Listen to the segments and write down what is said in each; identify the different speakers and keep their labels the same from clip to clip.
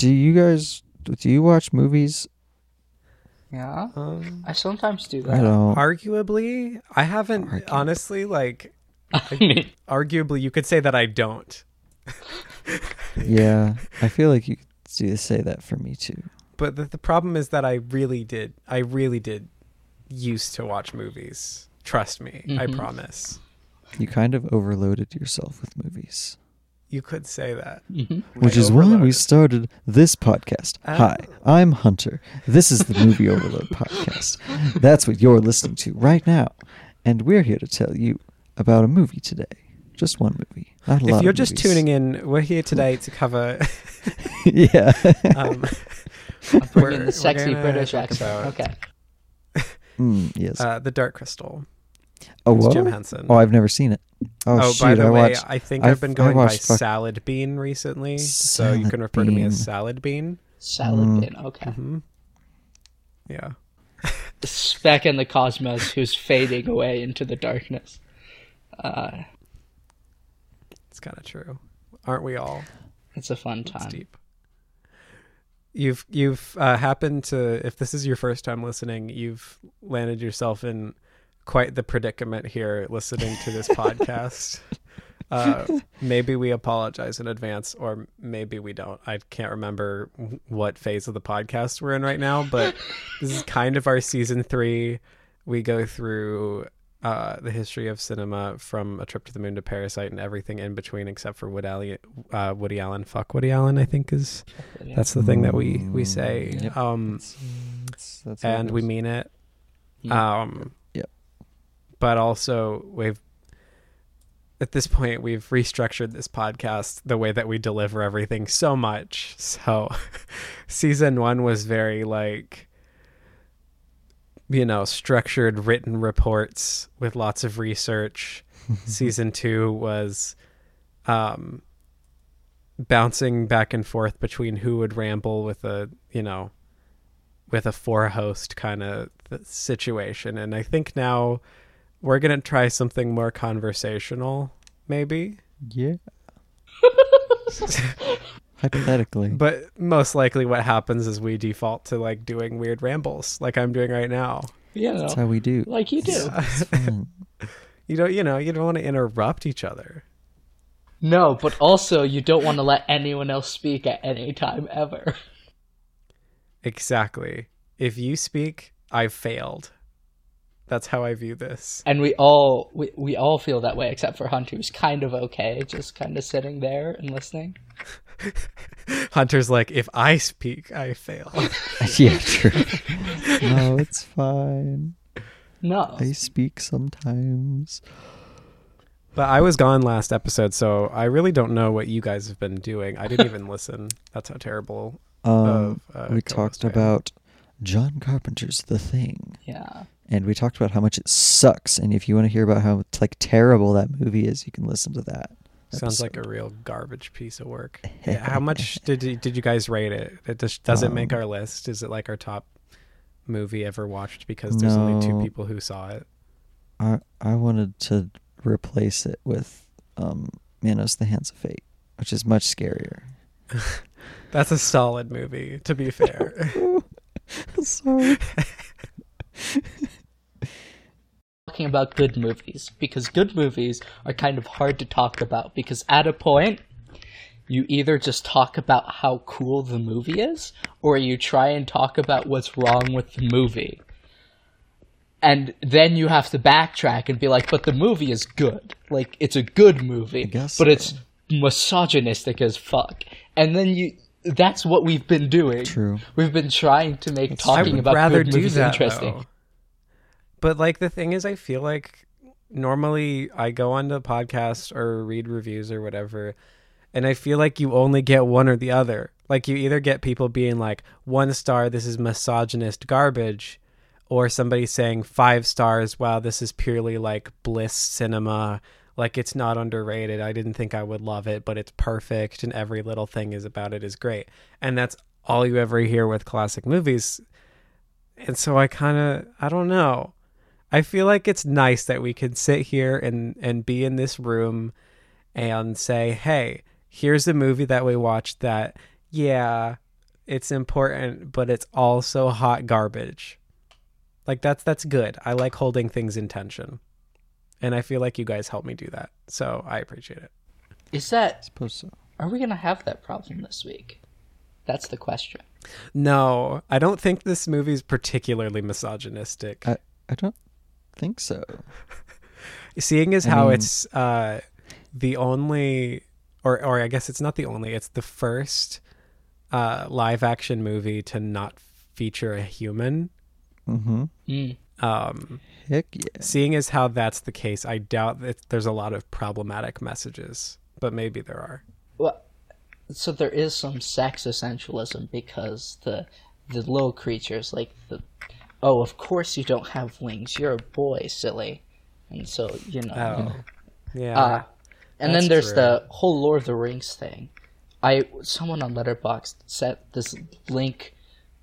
Speaker 1: did do you guys do you watch movies?
Speaker 2: Yeah,
Speaker 3: Um,
Speaker 2: I sometimes do that.
Speaker 1: I
Speaker 2: that.
Speaker 1: don't.
Speaker 3: arguably, I haven't
Speaker 1: Arguably.
Speaker 3: honestly like.
Speaker 2: I mean,
Speaker 3: Arguably, you could say that I don't.
Speaker 1: Yeah, I feel like you could do- say that for me too.
Speaker 3: But the, the problem is that I really did. I really did used to watch movies. Trust me, I
Speaker 2: Mhm.
Speaker 3: promise.
Speaker 1: You kind of overloaded yourself with movies,
Speaker 3: You could say that.
Speaker 2: mhm.
Speaker 1: which
Speaker 3: I
Speaker 1: is why we started this podcast.
Speaker 3: Ah.
Speaker 1: Hi, I'm Hunter. This is the Movie Overload podcast. That's what you're listening to right now, and we're here to tell you about a movie today. Just one movie, not a lot.
Speaker 3: If you're
Speaker 1: of
Speaker 3: just
Speaker 1: movies.
Speaker 3: tuning in, we're here today to cover.
Speaker 1: yeah.
Speaker 3: um, We're-
Speaker 2: bringing
Speaker 3: we're
Speaker 2: the sexy
Speaker 3: gonna
Speaker 2: British
Speaker 3: talk
Speaker 2: accent.
Speaker 3: about-
Speaker 2: Okay.
Speaker 1: Mm, yes.
Speaker 3: uh, the Dark Crystal.
Speaker 1: Oh,
Speaker 3: It's
Speaker 1: what?
Speaker 3: Jim Henson.
Speaker 1: Oh, I've never seen it. Oh,
Speaker 3: Oh,
Speaker 1: shoot!
Speaker 3: by the
Speaker 1: I
Speaker 3: way,
Speaker 1: watched.
Speaker 3: I think
Speaker 1: I've-
Speaker 3: I've been going by
Speaker 1: fuck-
Speaker 3: Salad Bean recently, so you can refer to me as Salad Bean.
Speaker 2: Salad
Speaker 1: Mm.
Speaker 2: bin. Okay.
Speaker 3: hmm Yeah.
Speaker 2: The speck in the cosmos who's fading away into the darkness. Uh,
Speaker 3: It's kind of true, aren't we all?
Speaker 2: it's a fun
Speaker 3: It's
Speaker 2: time.
Speaker 3: deep. You've you've uh, happened to if this is your first time listening, you've landed yourself in quite the predicament here listening to this podcast. Uh, maybe we apologize in advance, or maybe we don't. I can't remember what phase of the podcast we're in right now, but this is kind of our season three. We go through uh, the history of cinema from A Trip to the Moon to Parasite and everything in between, except for Woody Allen. Uh, Woody Allen, fuck Woody Allen. I think is that's the thing that we we say,
Speaker 1: Mm, yep.
Speaker 3: um,
Speaker 1: That's, that's, that's
Speaker 3: and we mean it. Um,
Speaker 1: Yep.
Speaker 3: But also, we've at this point we've restructured this podcast the way that we deliver everything so much. So, season one was very like you know structured written reports with lots of research season two was um bouncing back and forth between who would ramble with a you know with a four host kind of situation and i think now we're gonna try something more conversational maybe
Speaker 1: Yeah. Hypothetically.
Speaker 3: but most likely what happens is we default to like doing weird rambles like i'm doing right now
Speaker 2: You
Speaker 1: that's how we do.
Speaker 2: like you do.
Speaker 1: It's
Speaker 3: you don't you know you don't want to interrupt each other
Speaker 2: No, but also you don't want to let anyone else speak at any time ever.
Speaker 3: exactly if you speak i've failed that's how i view this
Speaker 2: And we all we, we all feel that way except for Hunter who's kind of okay, just kind of sitting there and listening.
Speaker 3: hunter's like if i speak i fail
Speaker 1: yeah, true. no, it's fine.
Speaker 2: No.
Speaker 1: I speak sometimes.
Speaker 3: But I was gone last episode, so I really don't know what you guys have been doing. I didn't even listen. That's how terrible.
Speaker 1: Um,
Speaker 3: of, uh,
Speaker 1: we talked about John Carpenter's The Thing,
Speaker 2: Yeah.
Speaker 1: And we talked about how much it sucks. And if you want to hear about how like terrible that movie is, you can listen to that.
Speaker 3: Sounds like a real garbage piece of work. Yeah, how much did you, did you guys rate it? It just does it make
Speaker 1: Um,
Speaker 3: our list? Is it like our top movie ever watched? Because there's only two people who saw it.
Speaker 1: I I wanted to replace it with um, Manos: The Hands of Fate, which is much scarier.
Speaker 3: That's a solid movie, to be fair.
Speaker 1: Sorry.
Speaker 2: Talking about good movies because good movies are kind of hard to talk about because at a point you either just talk about how cool the movie is or you try and talk about what's wrong with the movie. And then you have to backtrack and be like, but the movie is good. Like, it's a good movie.
Speaker 1: guess
Speaker 2: but
Speaker 1: so.
Speaker 2: it's misogynistic as fuck. And then you. That's what we've been doing.
Speaker 1: True.
Speaker 2: We've been trying to make
Speaker 3: I
Speaker 2: talking about good movies
Speaker 3: that,
Speaker 2: interesting.
Speaker 3: though. But like the thing is, I feel like normally I go onto a podcast or read reviews or whatever, and I feel like you only get one or the other. Like you either get people being like one star, this is misogynist garbage, or somebody saying five stars, wow, this is purely like bliss cinema. Like it's not underrated. I didn't think I would love it, but it's perfect, and every little thing is about it is great. And that's all you ever hear with classic movies and so I kind of I don't know. I feel like it's nice that we can sit here and and be in this room and say, "Hey, here's a movie that we watched that yeah, it's important, but it's also hot garbage. Like that's that's good. I like holding things in tension. And I feel like you guys help me do that. So I appreciate it.
Speaker 2: Is that
Speaker 1: suppose so.
Speaker 2: are we gonna have that problem this week? That's the question.
Speaker 3: No, I don't think this movie's particularly misogynistic.
Speaker 1: I I don't think so.
Speaker 3: Seeing as
Speaker 1: I
Speaker 3: how
Speaker 1: mean-
Speaker 3: it's uh the only or or I guess it's not the only, it's the first uh live action movie to not feature a human.
Speaker 1: Mm-hmm.
Speaker 2: Mm.
Speaker 3: Um
Speaker 1: Heck yeah.
Speaker 3: seeing as how that's the case, I doubt that there's a lot of problematic messages, but maybe there are.
Speaker 2: Well, so there is some sex essentialism because the the little creatures like the oh of course you don't have wings you're a boy silly and so you know
Speaker 3: Oh. Yeah.
Speaker 2: uh, and then there's
Speaker 3: true.
Speaker 2: the whole Lord of the Rings thing. I someone on Letterboxd set this link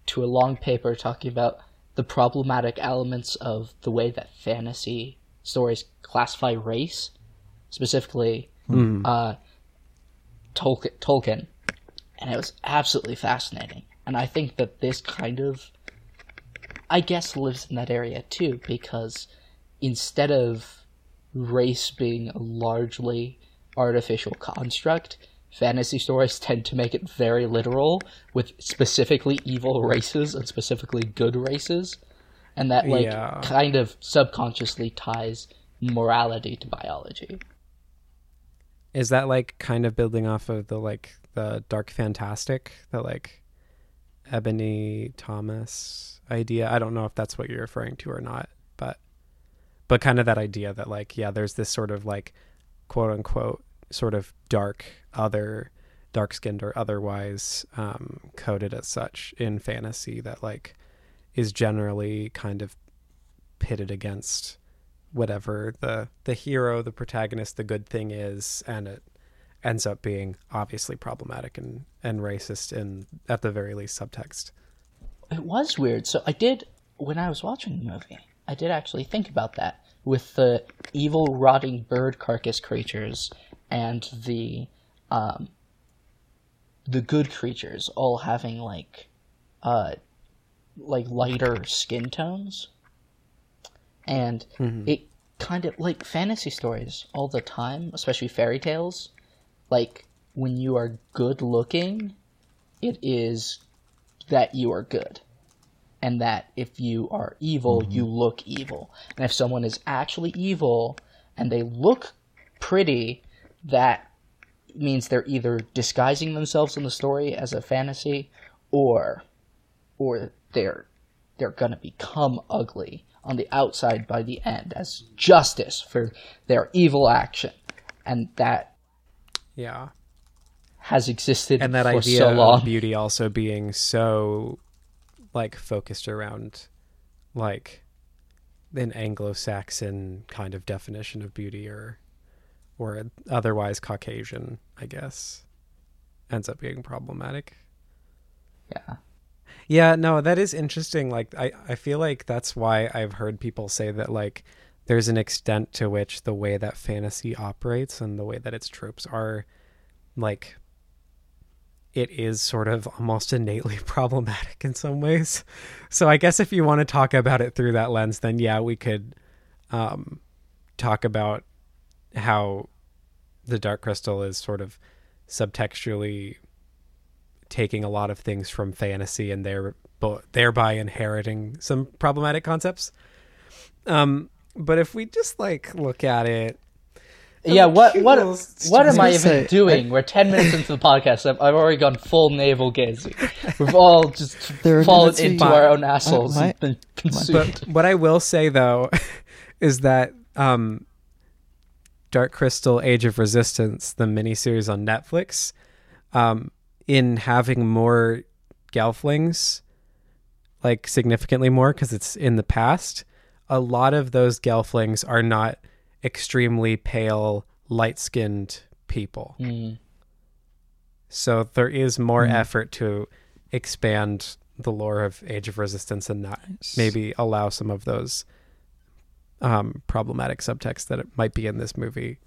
Speaker 2: to a long paper talking about the problematic elements of the way that fantasy stories classify race, specifically
Speaker 3: Hmm.
Speaker 2: uh, Tolkien, Tolkien, and it was absolutely fascinating. And I think that this kind of, I guess, lives in that area too, because instead of race being a largely artificial construct, fantasy stories tend to make it very literal with specifically evil races and specifically good races. And that like
Speaker 3: Yeah.
Speaker 2: kind of subconsciously ties morality to biology.
Speaker 3: Is that like kind of building off of the like the dark fantastic, that, like Ebony Thomas idea? I don't know if that's what you're referring to or not, but but kind of that idea that like yeah, there's this sort of like quote unquote sort of dark other dark skinned or otherwise um coded as such in fantasy that like is generally kind of pitted against whatever the the hero the protagonist the good thing is and it ends up being obviously problematic and and racist in at the very least subtext
Speaker 2: It was weird. So I did when I was watching the movie. I did actually think about that with the evil rotting bird carcass creatures and the um the good creatures all having like uh like lighter skin tones. And it kind of like fantasy stories all the time, especially fairy tales. Like when you are good looking, it is that you are good. And that if you are evil, mm-hmm. you look evil. And if someone is actually evil and they look pretty, that means they're either disguising themselves in the story as a fantasy or or they're they're going to become ugly on the outside by the end as justice for their evil action. And that
Speaker 3: yeah
Speaker 2: has existed
Speaker 3: and that
Speaker 2: for
Speaker 3: idea
Speaker 2: so long.
Speaker 3: of beauty also being so like focused around like an anglo-saxon kind of definition of beauty or or otherwise caucasian i guess ends up being problematic
Speaker 2: yeah.
Speaker 3: Yeah, no, that is interesting. Like I, I feel like that's why I've heard people say that like there's an extent to which the way that fantasy operates and the way that its tropes are like it is sort of almost innately problematic in some ways. So I guess if you want to talk about it through that lens, then yeah, we could um talk about how the Dark Crystal is sort of subtextually taking a lot of things from fantasy and there thereby inheriting some problematic concepts. Um, but if we just like look at it,
Speaker 2: Yeah, what what what am I even
Speaker 1: say,
Speaker 2: doing? We're ten minutes into the podcast. I've, I've already gone full navel gazing. We've all just
Speaker 1: There
Speaker 2: fallen into our own assholes
Speaker 1: my-
Speaker 2: consumed.
Speaker 3: but what I will say though is that um, Dark Crystal: Age of Resistance, the miniseries on Netflix, um, in having more Gelflings, like significantly more because it's in the past. A lot of those Gelflings are not extremely pale, light-skinned people.
Speaker 2: Mm.
Speaker 3: So there is more
Speaker 1: Hmm.
Speaker 3: effort to expand the lore of Age of Resistance and not
Speaker 1: Nice.
Speaker 3: maybe allow some of those um, problematic subtext that it might be in this movie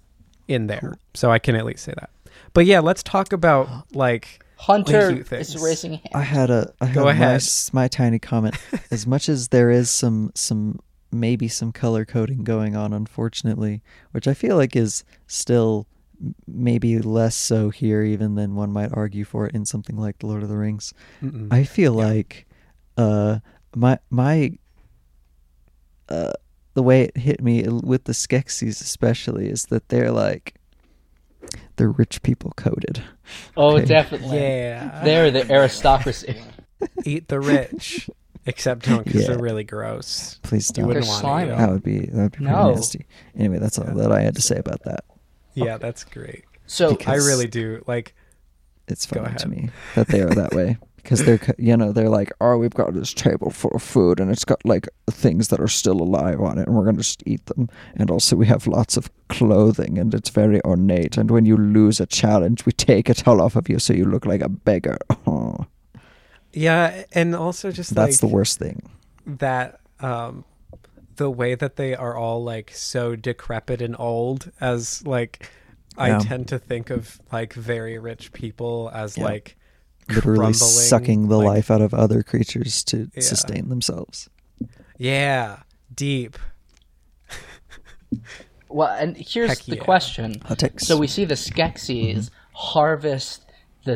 Speaker 3: in there. So I can at least say that. But yeah, let's talk about like
Speaker 2: Hunter
Speaker 3: cute things.
Speaker 2: is raising a hand.
Speaker 1: I had a I had
Speaker 3: Go
Speaker 1: my,
Speaker 3: ahead.
Speaker 1: s- my tiny comment. as much as there is some some maybe some color coding going on, unfortunately, which I feel like is still maybe less so here even than one might argue for it in something like The Lord of the Rings.
Speaker 3: Mm-mm.
Speaker 1: I feel like uh my my uh the way it hit me with the Skeksis especially is that they're like they're rich people coded.
Speaker 2: oh,
Speaker 1: okay.
Speaker 2: definitely.
Speaker 3: yeah.
Speaker 2: They're the aristocracy.
Speaker 3: Eat the rich. Except don't because
Speaker 1: Yeah.
Speaker 3: they're really gross.
Speaker 1: Please
Speaker 3: You
Speaker 1: don't.
Speaker 3: wouldn't
Speaker 2: They're
Speaker 3: want
Speaker 2: slimy.
Speaker 3: to.
Speaker 1: That would be that would be pretty
Speaker 2: No.
Speaker 1: nasty. Anyway, that's all that I had to say about that.
Speaker 3: Yeah, that's great.
Speaker 2: So
Speaker 1: Because-
Speaker 3: I really do like.
Speaker 1: It's
Speaker 3: Go
Speaker 1: funny to
Speaker 3: ahead.
Speaker 1: me that they are that way because they're co- you know they're like oh we've got this table full of food and it's got like things that are still alive on it and we're gonna just eat them and also we have lots of clothing and it's very ornate and when you lose a challenge we take it all off of you so you look like a beggar. Oh,
Speaker 3: Yeah, and also just
Speaker 1: that's
Speaker 3: like
Speaker 1: the worst thing.
Speaker 3: that um the way that they are all like so decrepit and old as like I tend to think of like very rich people as
Speaker 1: Yeah.
Speaker 3: like
Speaker 1: Literally sucking the
Speaker 3: like-
Speaker 1: life out of other creatures to
Speaker 3: Yeah.
Speaker 1: sustain themselves.
Speaker 3: Yeah, deep.
Speaker 2: well, and here's
Speaker 3: Heck
Speaker 2: the
Speaker 3: yeah.
Speaker 2: question. So we see the Skeksis harvest the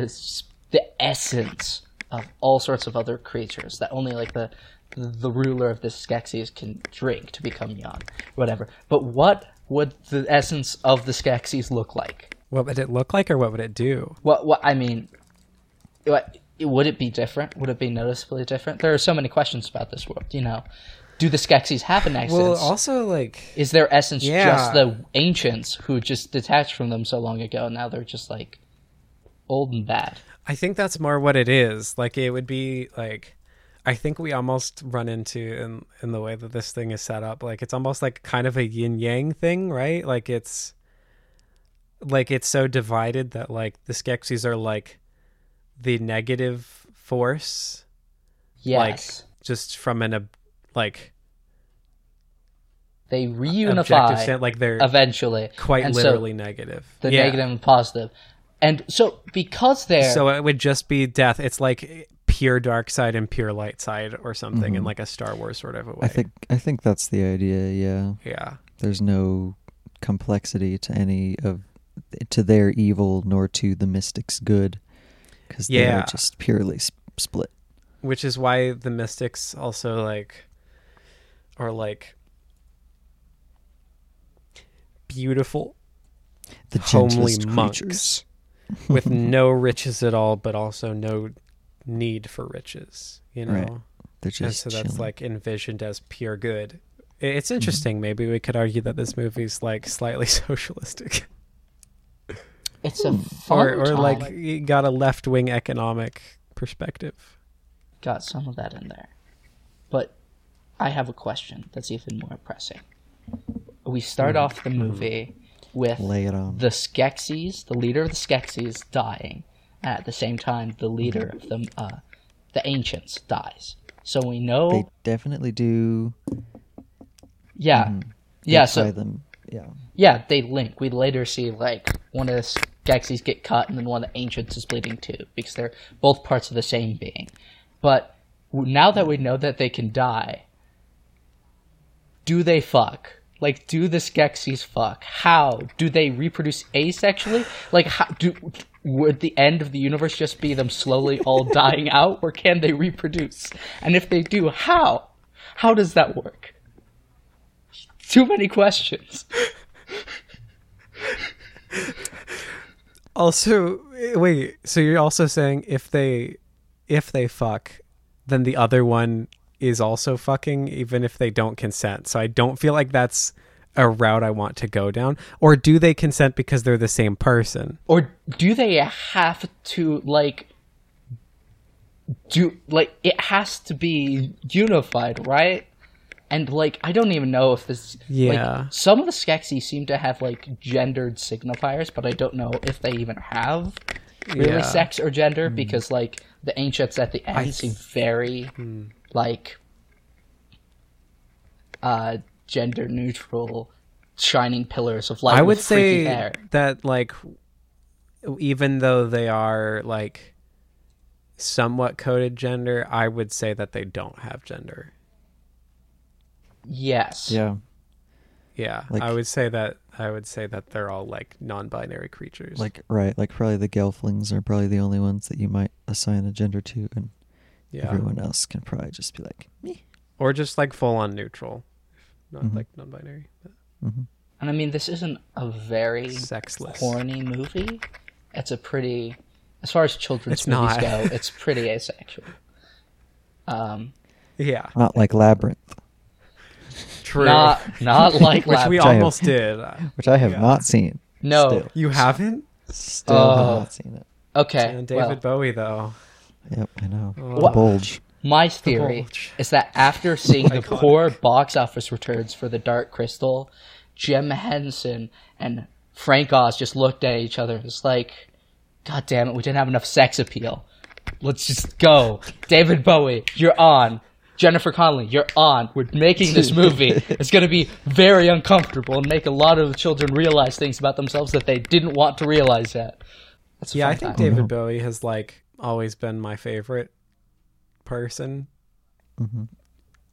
Speaker 2: the essence of all sorts of other creatures that only like the the ruler of the Skeksis can drink to become young, whatever. But what would the essence of the Skeksis look like?
Speaker 3: What would it look like, or what would it do?
Speaker 2: What what I mean, what would it be different? Would it be noticeably different? There are so many questions about this world. You know, do the Skeksis have an essence?
Speaker 3: Well, also like
Speaker 2: Is their essence
Speaker 3: Yeah.
Speaker 2: just the ancients who just detached from them so long ago? Now they're just like old and bad.
Speaker 3: I think that's more what it is. Like it would be like I think we almost run into in in the way that this thing is set up. Like it's almost like kind of a yin yang thing, right? Like it's like it's so divided that like the Skeksis are like the negative force,
Speaker 2: Yes,
Speaker 3: like just from an ob- like
Speaker 2: they
Speaker 3: objective
Speaker 2: reunify
Speaker 3: stand, like they're
Speaker 2: eventually,
Speaker 3: quite
Speaker 2: and so
Speaker 3: literally negative.
Speaker 2: the
Speaker 3: Yeah.
Speaker 2: negative and positive. And so because they're
Speaker 3: So it would just be death. It's like pure dark side and pure light side or something in mm-hmm. like a Star Wars sort of a way.
Speaker 1: I think I think that's the idea. Yeah.
Speaker 3: yeah.
Speaker 1: there's no complexity to any of to their evil nor to the mystic's good because they are just purely sp- split
Speaker 3: which is why the mystics also like are like beautiful
Speaker 1: the
Speaker 3: Homely
Speaker 1: gentlest
Speaker 3: monks.
Speaker 1: creatures
Speaker 3: with no riches at all but also no need for riches you know
Speaker 1: Right. they're
Speaker 3: and
Speaker 1: just
Speaker 3: so that's
Speaker 1: chilling.
Speaker 3: like envisioned as pure good I- it's
Speaker 1: Mm-hmm.
Speaker 3: interesting maybe we could argue that this movie's like slightly socialistic
Speaker 2: it's a
Speaker 3: or or like got a left-wing economic perspective
Speaker 2: got some of that in there. But I have a question that's even more pressing. We start off the movie with
Speaker 1: lay it on
Speaker 2: the Skeksis, the leader of the Skeksis, dying. And at the same time, the leader of the uh, the Ancients dies. So we know,
Speaker 1: they definitely do
Speaker 2: yeah,
Speaker 1: they
Speaker 2: yeah. So
Speaker 1: them yeah
Speaker 2: yeah, they link. We later see like one of the Skeksis get cut, and then one of the Ancients is bleeding too, because they're both parts of the same being. But now that we know that they can die, do they fuck? Like, do the Skeksis fuck? How do they reproduce asexually? Like, how do would the end of the universe just be them slowly all dying out, or can they reproduce? And if they do, how? How does that work? Too many questions.
Speaker 3: Also, wait. So you're also saying if they if they fuck, then the other one is also fucking, even if they don't consent. So I don't feel like that's a route I want to go down. Or do they consent because they're the same person?
Speaker 2: or do they have to like do like it has to be unified right and like i don't even know if this
Speaker 3: Yeah.
Speaker 2: like some of the skeksis seem to have like gendered signifiers but i don't know if they even have really
Speaker 3: Yeah.
Speaker 2: sex or gender hmm. because like the ancients at the end seem very hmm. Like uh gender neutral shining pillars of light
Speaker 3: I would
Speaker 2: freaky
Speaker 3: say
Speaker 2: hair.
Speaker 3: that like even though they are like somewhat coded gender, I would say that they don't have gender.
Speaker 2: Yes.
Speaker 1: Yeah.
Speaker 3: Yeah,
Speaker 1: Like-
Speaker 3: I would say that I would say that they're all like non-binary creatures.
Speaker 1: Like right, like probably the gelflings are probably the only ones that you might assign a gender to, and
Speaker 3: yeah,
Speaker 1: everyone else can probably just be like, me.
Speaker 3: or just like full-on neutral, not
Speaker 1: Mhm.
Speaker 3: like non-binary, but
Speaker 1: hmm
Speaker 2: And I mean, this isn't a very
Speaker 3: sexless.
Speaker 2: horny movie. It's a pretty, as far as children's
Speaker 3: It's
Speaker 2: movies
Speaker 3: not.
Speaker 2: go, it's pretty asexual. Um,
Speaker 3: Yeah,
Speaker 1: Not like Labyrinth,
Speaker 3: true.
Speaker 2: not not like
Speaker 3: Which
Speaker 2: Lab-
Speaker 3: we
Speaker 1: Which I have-
Speaker 3: almost did.
Speaker 1: which I have
Speaker 3: Yeah.
Speaker 1: not seen.
Speaker 2: No.
Speaker 1: Still,
Speaker 3: You haven't?
Speaker 1: still
Speaker 2: Oh.
Speaker 1: have not seen it.
Speaker 2: Okay.
Speaker 3: And David
Speaker 2: well,
Speaker 3: Bowie though.
Speaker 1: Yep, I know. Bulge.
Speaker 2: my theory
Speaker 3: bulge.
Speaker 2: is that after seeing the poor box office returns for The Dark Crystal, Jim Henson and Frank Oz just looked at each other. It's like, God damn it, we didn't have enough sex appeal. Let's just go. David Bowie, you're on. Jennifer Connelly, you're on. We're making this movie. It's going to be very uncomfortable and make a lot of the children realize things about themselves that they didn't want to realize yet. That's
Speaker 3: Yeah, I think
Speaker 2: time.
Speaker 3: David. Bowie has like always been my favorite person.
Speaker 1: hmm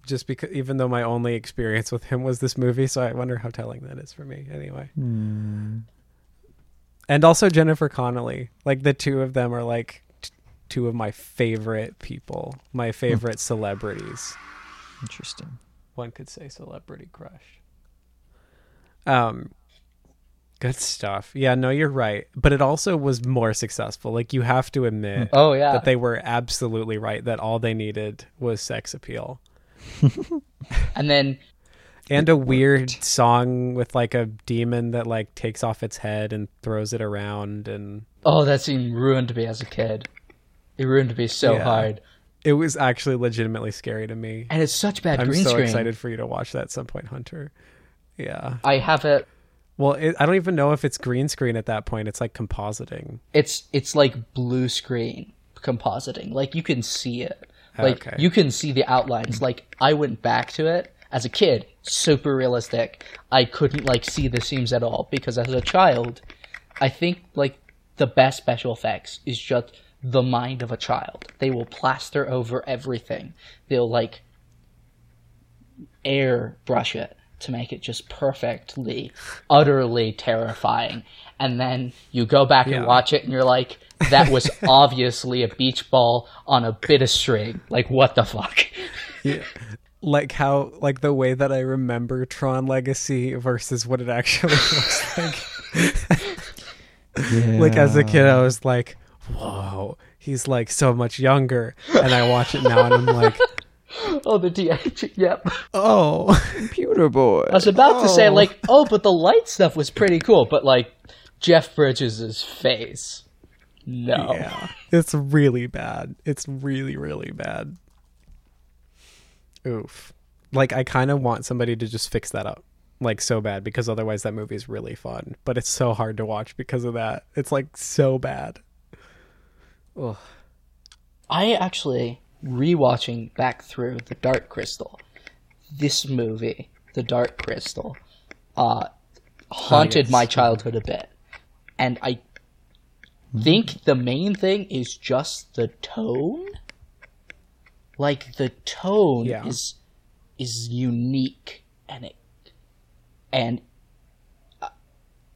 Speaker 3: Just because, even though my only experience with him was this movie, so I wonder how telling that is for me. Anyway,
Speaker 1: Hmm.
Speaker 3: and also Jennifer Connelly, like the two of them are like t- two of my favorite people, my favorite celebrities.
Speaker 1: Interesting.
Speaker 3: One could say celebrity crush. Um, good stuff. Yeah, no, you're right, but it also was more successful. Like you have to admit. Hmm.
Speaker 2: Oh, yeah.
Speaker 3: that they were absolutely right that all they needed was sex appeal
Speaker 2: and then
Speaker 3: and a weird song with like a demon that like takes off its head and throws it around and
Speaker 2: Oh, that scene ruined me as a kid. It ruined me so
Speaker 3: Yeah.
Speaker 2: hard.
Speaker 3: it was actually legitimately scary to me
Speaker 2: And it's such bad
Speaker 3: i'm
Speaker 2: green
Speaker 3: so
Speaker 2: screen.
Speaker 3: excited for you to watch that at some point hunter yeah
Speaker 2: I have it.
Speaker 3: Well it, i don't even know if it's green screen at that point it's like compositing
Speaker 2: It's it's like blue screen compositing. Like you can see it. Ah, like
Speaker 3: Okay.
Speaker 2: you can see the outlines. Like I went back to it as a kid, super realistic. I couldn't like see the seams at all because as a child, I think like the best special effects is just the mind of a child. They will plaster over everything. They'll like air brush it to make it just perfectly, utterly terrifying. And then you go back
Speaker 3: Yeah.
Speaker 2: and watch it and you're like, that was obviously a beach ball on a bit of string. Like, what the fuck?
Speaker 3: yeah like how like the way that i remember tron legacy versus what it actually looks like
Speaker 1: Yeah.
Speaker 3: like as a kid i was like whoa he's like so much younger and i watch it now and i'm like
Speaker 2: Oh, the DH. Yep.
Speaker 3: oh
Speaker 1: computer boy.
Speaker 2: I was about to say,
Speaker 3: Oh.
Speaker 2: like, oh, but the light stuff was pretty cool. But, like, Jeff Bridges' face. No.
Speaker 3: yeah it's really bad it's really really bad oof like i kind of want somebody to just fix that up like so bad because otherwise that movie is really fun but it's so hard to watch because of that it's like so bad Ugh.
Speaker 2: I actually rewatching back through The Dark Crystal. This movie, The Dark Crystal, uh, haunted my childhood a bit, and I think the main thing is just the tone. Like the tone
Speaker 3: Yeah.
Speaker 2: is is unique, and it and uh,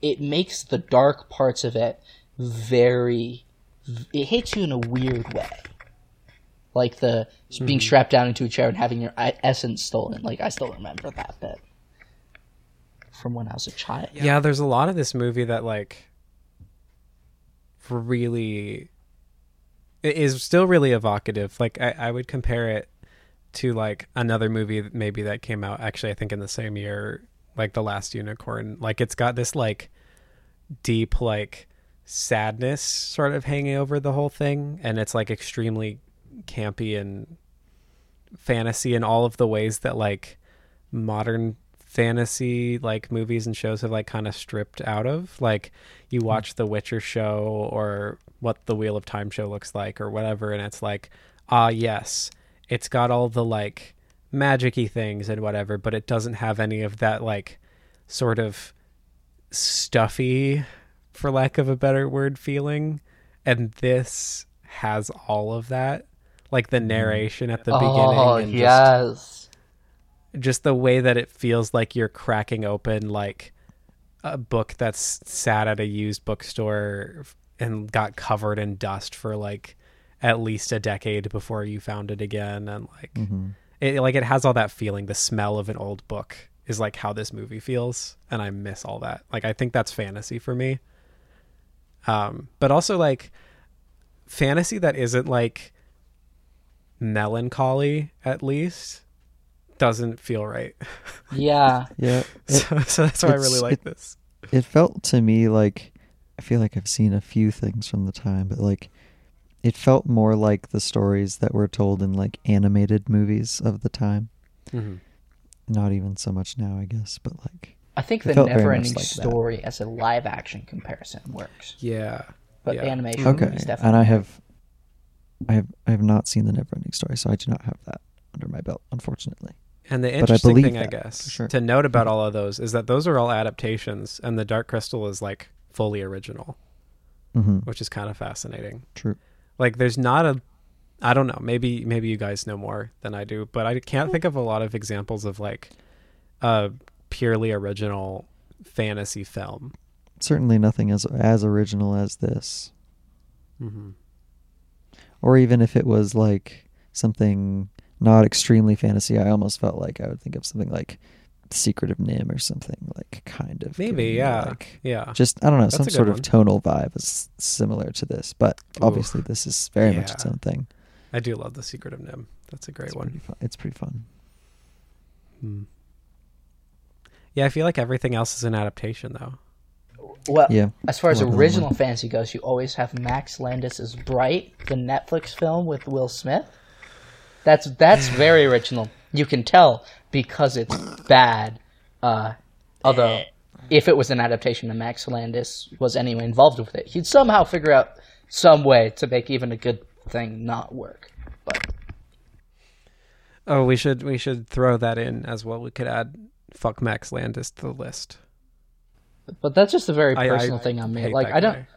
Speaker 2: it makes the dark parts of it very. It hits you in a weird way like the being mm-hmm. strapped down into a chair and having your essence stolen. Like I still remember that bit from when I was a child.
Speaker 3: yeah. there's a lot of this movie that like really it is still really evocative like I, I would compare it to like another movie that maybe that came out actually i think in the same year like the last unicorn like it's got this like deep like sadness sort of hanging over the whole thing and it's like extremely campy and fantasy in all of the ways that like modern fantasy like movies and shows have like kind of stripped out of. Like you watch the witcher show or what the wheel of time show looks like or whatever and it's like ah yes it's got all the like magicy things and whatever but it doesn't have any of that like sort of stuffy for lack of a better word feeling. And this has all of that, like the
Speaker 1: Mm-hmm.
Speaker 3: narration at the
Speaker 2: oh
Speaker 3: beginning, and
Speaker 2: yes.
Speaker 3: just just the way that it feels like you're cracking open like a book that's sat at a used bookstore and got covered in dust for like at least a decade before you found it again and like
Speaker 1: Mhm.
Speaker 3: it like it has all that feeling the smell of an old book is like how this movie feels and i miss all that like i think that's fantasy for me um but also like fantasy that isn't like melancholy at least doesn't feel right
Speaker 2: Yeah.
Speaker 1: Yeah. It,
Speaker 3: so, so that's why i really like
Speaker 1: it-
Speaker 3: this
Speaker 1: it felt to me like I feel like I've seen a few things from the time, but like it felt more like the stories that were told in like animated movies of the time.
Speaker 3: Mhm.
Speaker 1: Not even so much now, I guess, but like
Speaker 2: I think the never-ending
Speaker 1: like that.
Speaker 2: story as a live action comparison works.
Speaker 3: yeah
Speaker 2: But
Speaker 3: yeah.
Speaker 2: animation
Speaker 1: okay.
Speaker 2: movies definitely
Speaker 1: And I have I have I have not seen the Neverending Story, so I do not have that under my belt, unfortunately.
Speaker 3: And the
Speaker 1: I
Speaker 3: interesting
Speaker 1: believe
Speaker 3: thing, I guess,
Speaker 1: sure.
Speaker 3: to note about all of those is that those are all adaptations, and the Dark Crystal is like fully original,
Speaker 1: hmm
Speaker 3: which is kind of fascinating.
Speaker 1: True.
Speaker 3: Like, there's not a, I don't know, maybe maybe you guys know more than I do, but I can't think of a lot of examples of like a purely original fantasy film.
Speaker 1: Certainly nothing as as original as this.
Speaker 3: hmm
Speaker 1: Or even if it was like something not extremely fantasy, I almost felt like I would think of something like Secret of NIMH or something like kind of
Speaker 3: Maybe, yeah,
Speaker 1: like
Speaker 3: yeah.
Speaker 1: just I don't know
Speaker 3: That's
Speaker 1: some sort
Speaker 3: one.
Speaker 1: of tonal vibe is similar to this, but obviously this is very much its own thing.
Speaker 3: I do love the Secret of NIMH. That's a great
Speaker 1: It's
Speaker 3: one.
Speaker 1: pretty. It's pretty fun.
Speaker 3: Hmm. Yeah, I feel like everything else is an adaptation, though.
Speaker 2: Well,
Speaker 1: Yeah,
Speaker 2: as far as
Speaker 1: more
Speaker 2: original
Speaker 1: one.
Speaker 2: fantasy goes, you always have Max Landis's Bright, the Netflix film with Will Smith. That's that's very original. You can tell because it's bad. Uh, although, if it was an adaptation and Max Landis was anyway involved with it, he'd somehow figure out some way to make even a good thing not work. But
Speaker 3: Oh, we should we should throw that in as well. We could add fuck Max Landis to the list.
Speaker 2: But that's just a very
Speaker 3: I- I
Speaker 2: personal thing on me. Like I don't.
Speaker 3: guy.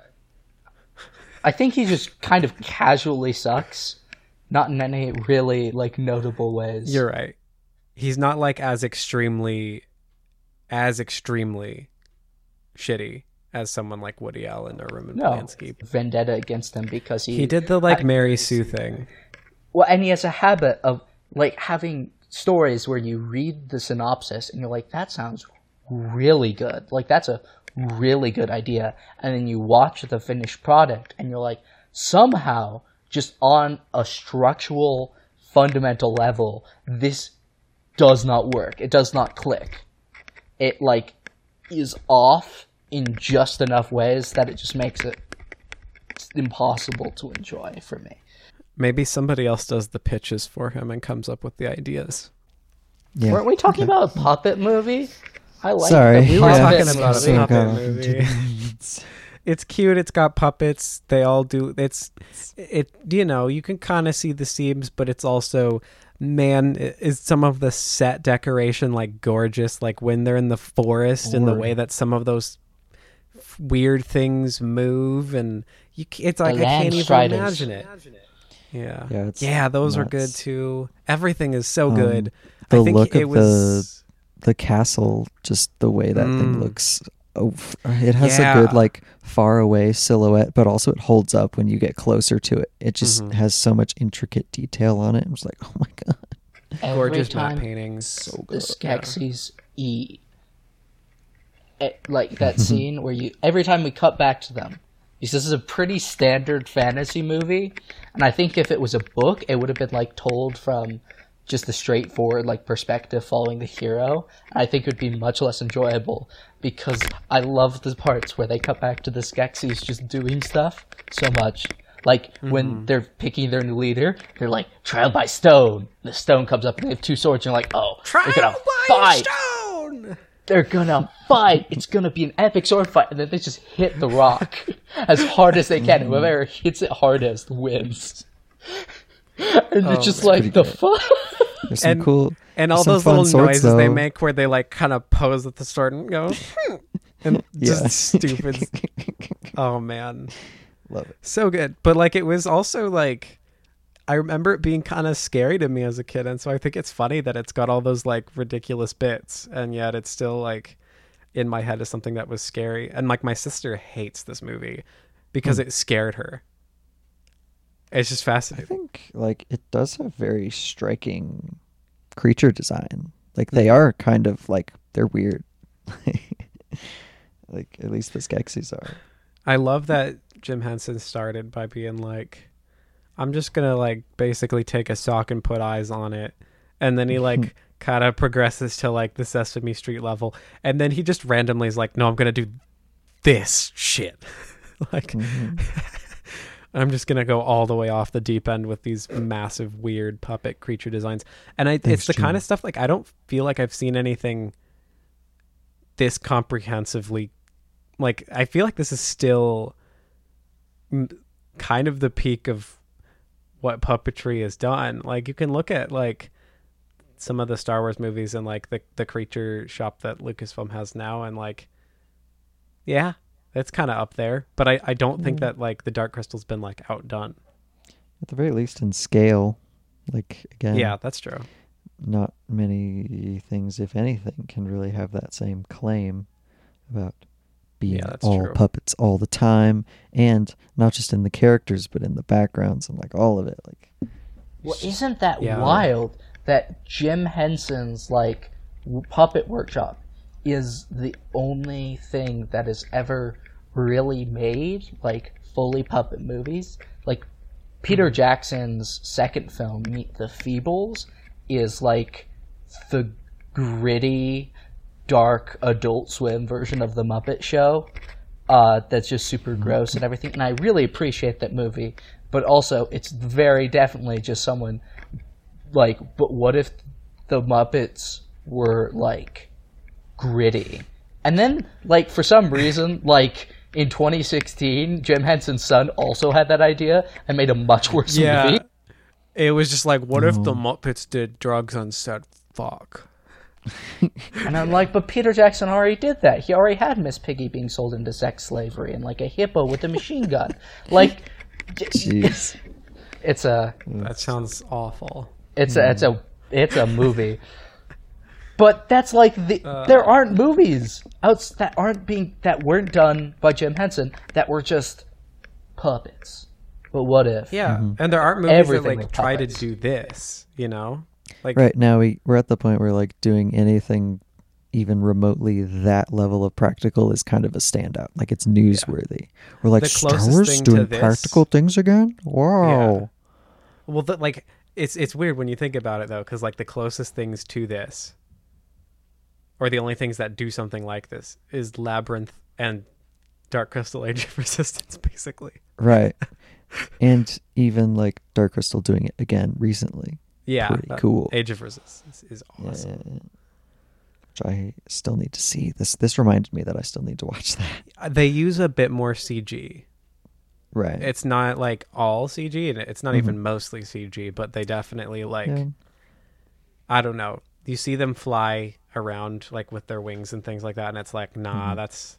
Speaker 2: I think he just kind of casually sucks, not in any really like notable ways.
Speaker 3: You're right. He's not like as extremely, as extremely shitty as someone like Woody Allen or Roman
Speaker 2: no
Speaker 3: Polanski.
Speaker 2: vendetta against him because he
Speaker 3: He did the like Mary Sue thing.
Speaker 2: well, and he has a habit of like having stories where you read the synopsis and you're like, that sounds really good. Like that's a really good idea, and then you watch the finished product and you're like, somehow, just on a structural, fundamental level, this does not work. It does not click. It like is off in just enough ways that it just makes it impossible to enjoy for me.
Speaker 3: Maybe somebody else does the pitches for him and comes up with the ideas.
Speaker 1: yeah.
Speaker 2: Weren't we talking about a puppet movie? I like
Speaker 1: Sorry,
Speaker 2: the
Speaker 3: We were
Speaker 1: Yeah.
Speaker 2: puppet
Speaker 3: talking about a
Speaker 1: So
Speaker 2: movie.
Speaker 3: puppet
Speaker 1: got off into
Speaker 3: movie.
Speaker 1: the.
Speaker 3: It's cute. It's got puppets. They all do. It's it. You know, you can kind of see the seams, but it's also man i- is some of the set decoration like gorgeous like when they're in the forest and the way that some of those f- weird things move and you c- it's like i can't even
Speaker 2: striders.
Speaker 3: imagine it yeah
Speaker 1: Yeah,
Speaker 3: yeah those are good too everything is so
Speaker 1: Um,
Speaker 3: good
Speaker 1: the
Speaker 3: i think
Speaker 1: look
Speaker 3: it
Speaker 1: of
Speaker 3: was
Speaker 1: the castle, just the way that thing
Speaker 3: Mm.
Speaker 1: looks. Oh, it has
Speaker 3: Yeah.
Speaker 1: a good like far away silhouette, but also it holds up when you get closer to it. It just
Speaker 3: Mhm.
Speaker 1: has so much intricate detail on it. I'm just like, oh my god,
Speaker 2: Every
Speaker 3: gorgeous
Speaker 2: time
Speaker 3: matte paintings
Speaker 1: so
Speaker 2: the
Speaker 1: good.
Speaker 2: Skeksis eat, it, like that scene where you every time we cut back to them, because this is a pretty standard fantasy movie, and I think if it was a book, it would have been like told from just the straightforward like perspective following the hero. I think it would be much less enjoyable because I love the parts where they cut back to the Skeksis just doing stuff so much. Like when they're picking their new leader, they're like trial by stone. The stone comes up and they have two swords, and you're like, oh, they're gonna fight.
Speaker 3: stone
Speaker 2: They're gonna fight. It's gonna be an epic sword fight, and then they just hit the rock as hard as they can. Whoever hits it hardest wins. And
Speaker 3: Oh,
Speaker 2: it's just like the fuck.
Speaker 1: There's some
Speaker 3: And-
Speaker 1: cool
Speaker 3: and all those little noises they make where they like kind of pose with the sword and go hmm, and
Speaker 1: Yeah.
Speaker 3: just stupid oh man
Speaker 1: Love it.
Speaker 3: so good. But like it was also like I remember it being kind of scary to me as a kid, and so I think it's funny that it's got all those like ridiculous bits, and yet it's still like in my head as something that was scary. And like my sister hates this movie because
Speaker 1: Hmm.
Speaker 3: it scared her. It's just fascinating.
Speaker 1: I think like it does have very striking creature design. Like they are kind of like they're weird. like at least the Skeksis are.
Speaker 3: I love that Jim Henson started by being like, I'm just gonna like basically take a sock and put eyes on it. And then he like kind of progresses to like the Sesame Street level. And then he just randomly is like, no, I'm gonna do this shit. like,
Speaker 1: Mhm.
Speaker 3: I'm just gonna go all the way off the deep end with these massive, weird puppet creature designs. And I,
Speaker 1: Thanks,
Speaker 3: it's the kind of stuff like I don't feel like I've seen anything this comprehensively. Like I feel like this is still kind of the peak of what puppetry has done. Like you can look at like some of the Star Wars movies and like the the creature shop that Lucasfilm has now, and like, yeah, it's kind of up there. But I I don't think that like the Dark Crystal's been like outdone.
Speaker 1: At the very least in scale. Like again,
Speaker 3: yeah, that's true.
Speaker 1: not many things, if anything, can really have that same claim about being
Speaker 3: Yeah, that's
Speaker 1: all
Speaker 3: true.
Speaker 1: puppets all the time, and not just in the characters, but in the backgrounds and like all of it. Like,
Speaker 2: Well, isn't that
Speaker 3: Yeah.
Speaker 2: wild that Jim Henson's like w- puppet workshop is the only thing that has ever really made like fully puppet movies? Like Peter Jackson's second film, Meet the Feebles, is like the gritty, dark Adult Swim version of the Muppet Show. Uh, that's just super gross and everything, and I really appreciate that movie. But also, it's very definitely just someone like. But what if the Muppets were like gritty? And then, like for some reason, like in 2016, Jim Henson's son also had that idea and made a much worse
Speaker 3: Yeah,
Speaker 2: movie.
Speaker 3: it was just like, what if the mm. Muppets did drugs on set? Fuck.
Speaker 2: And I'm like, but Peter Jackson already did that. He already had Miss Piggy being sold into sex slavery and like a hippo with a machine gun. Like,
Speaker 1: jeez.
Speaker 2: it's a,
Speaker 3: That sounds awful.
Speaker 2: it's a, it's a, it's a movie. But that's like the uh, there aren't movies outs that aren't being that weren't done by Jim Henson that were just puppets. But what if?
Speaker 3: Yeah, mm-hmm. and there aren't movies
Speaker 2: Everything
Speaker 3: that like
Speaker 2: with
Speaker 3: try to do this. You know, like
Speaker 1: right now we we're at the point where like doing anything even remotely that level of practical is kind of a standout. Like it's newsworthy. We're like
Speaker 3: The
Speaker 1: Star Wars doing
Speaker 3: this-
Speaker 1: practical things again. Wow.
Speaker 3: Well, the, like it's it's weird when you think about it though, because like the closest things to this, or the only things that do something like this, is Labyrinth and Dark Crystal Age of Resistance, basically.
Speaker 1: Right. and even like Dark Crystal doing it again recently.
Speaker 3: Yeah,
Speaker 1: Pretty cool.
Speaker 3: Age of Resistance is awesome.
Speaker 1: Yeah. Which I still need to see. This this reminded me that I still need to watch that.
Speaker 3: Uh, They use a bit more CG.
Speaker 1: Right.
Speaker 3: It's not like all CG, and it's not even mostly CG, but they definitely like.
Speaker 1: Yeah.
Speaker 3: I don't know. You see them fly around like with their wings and things like that, and it's like, nah, mm-hmm. that's.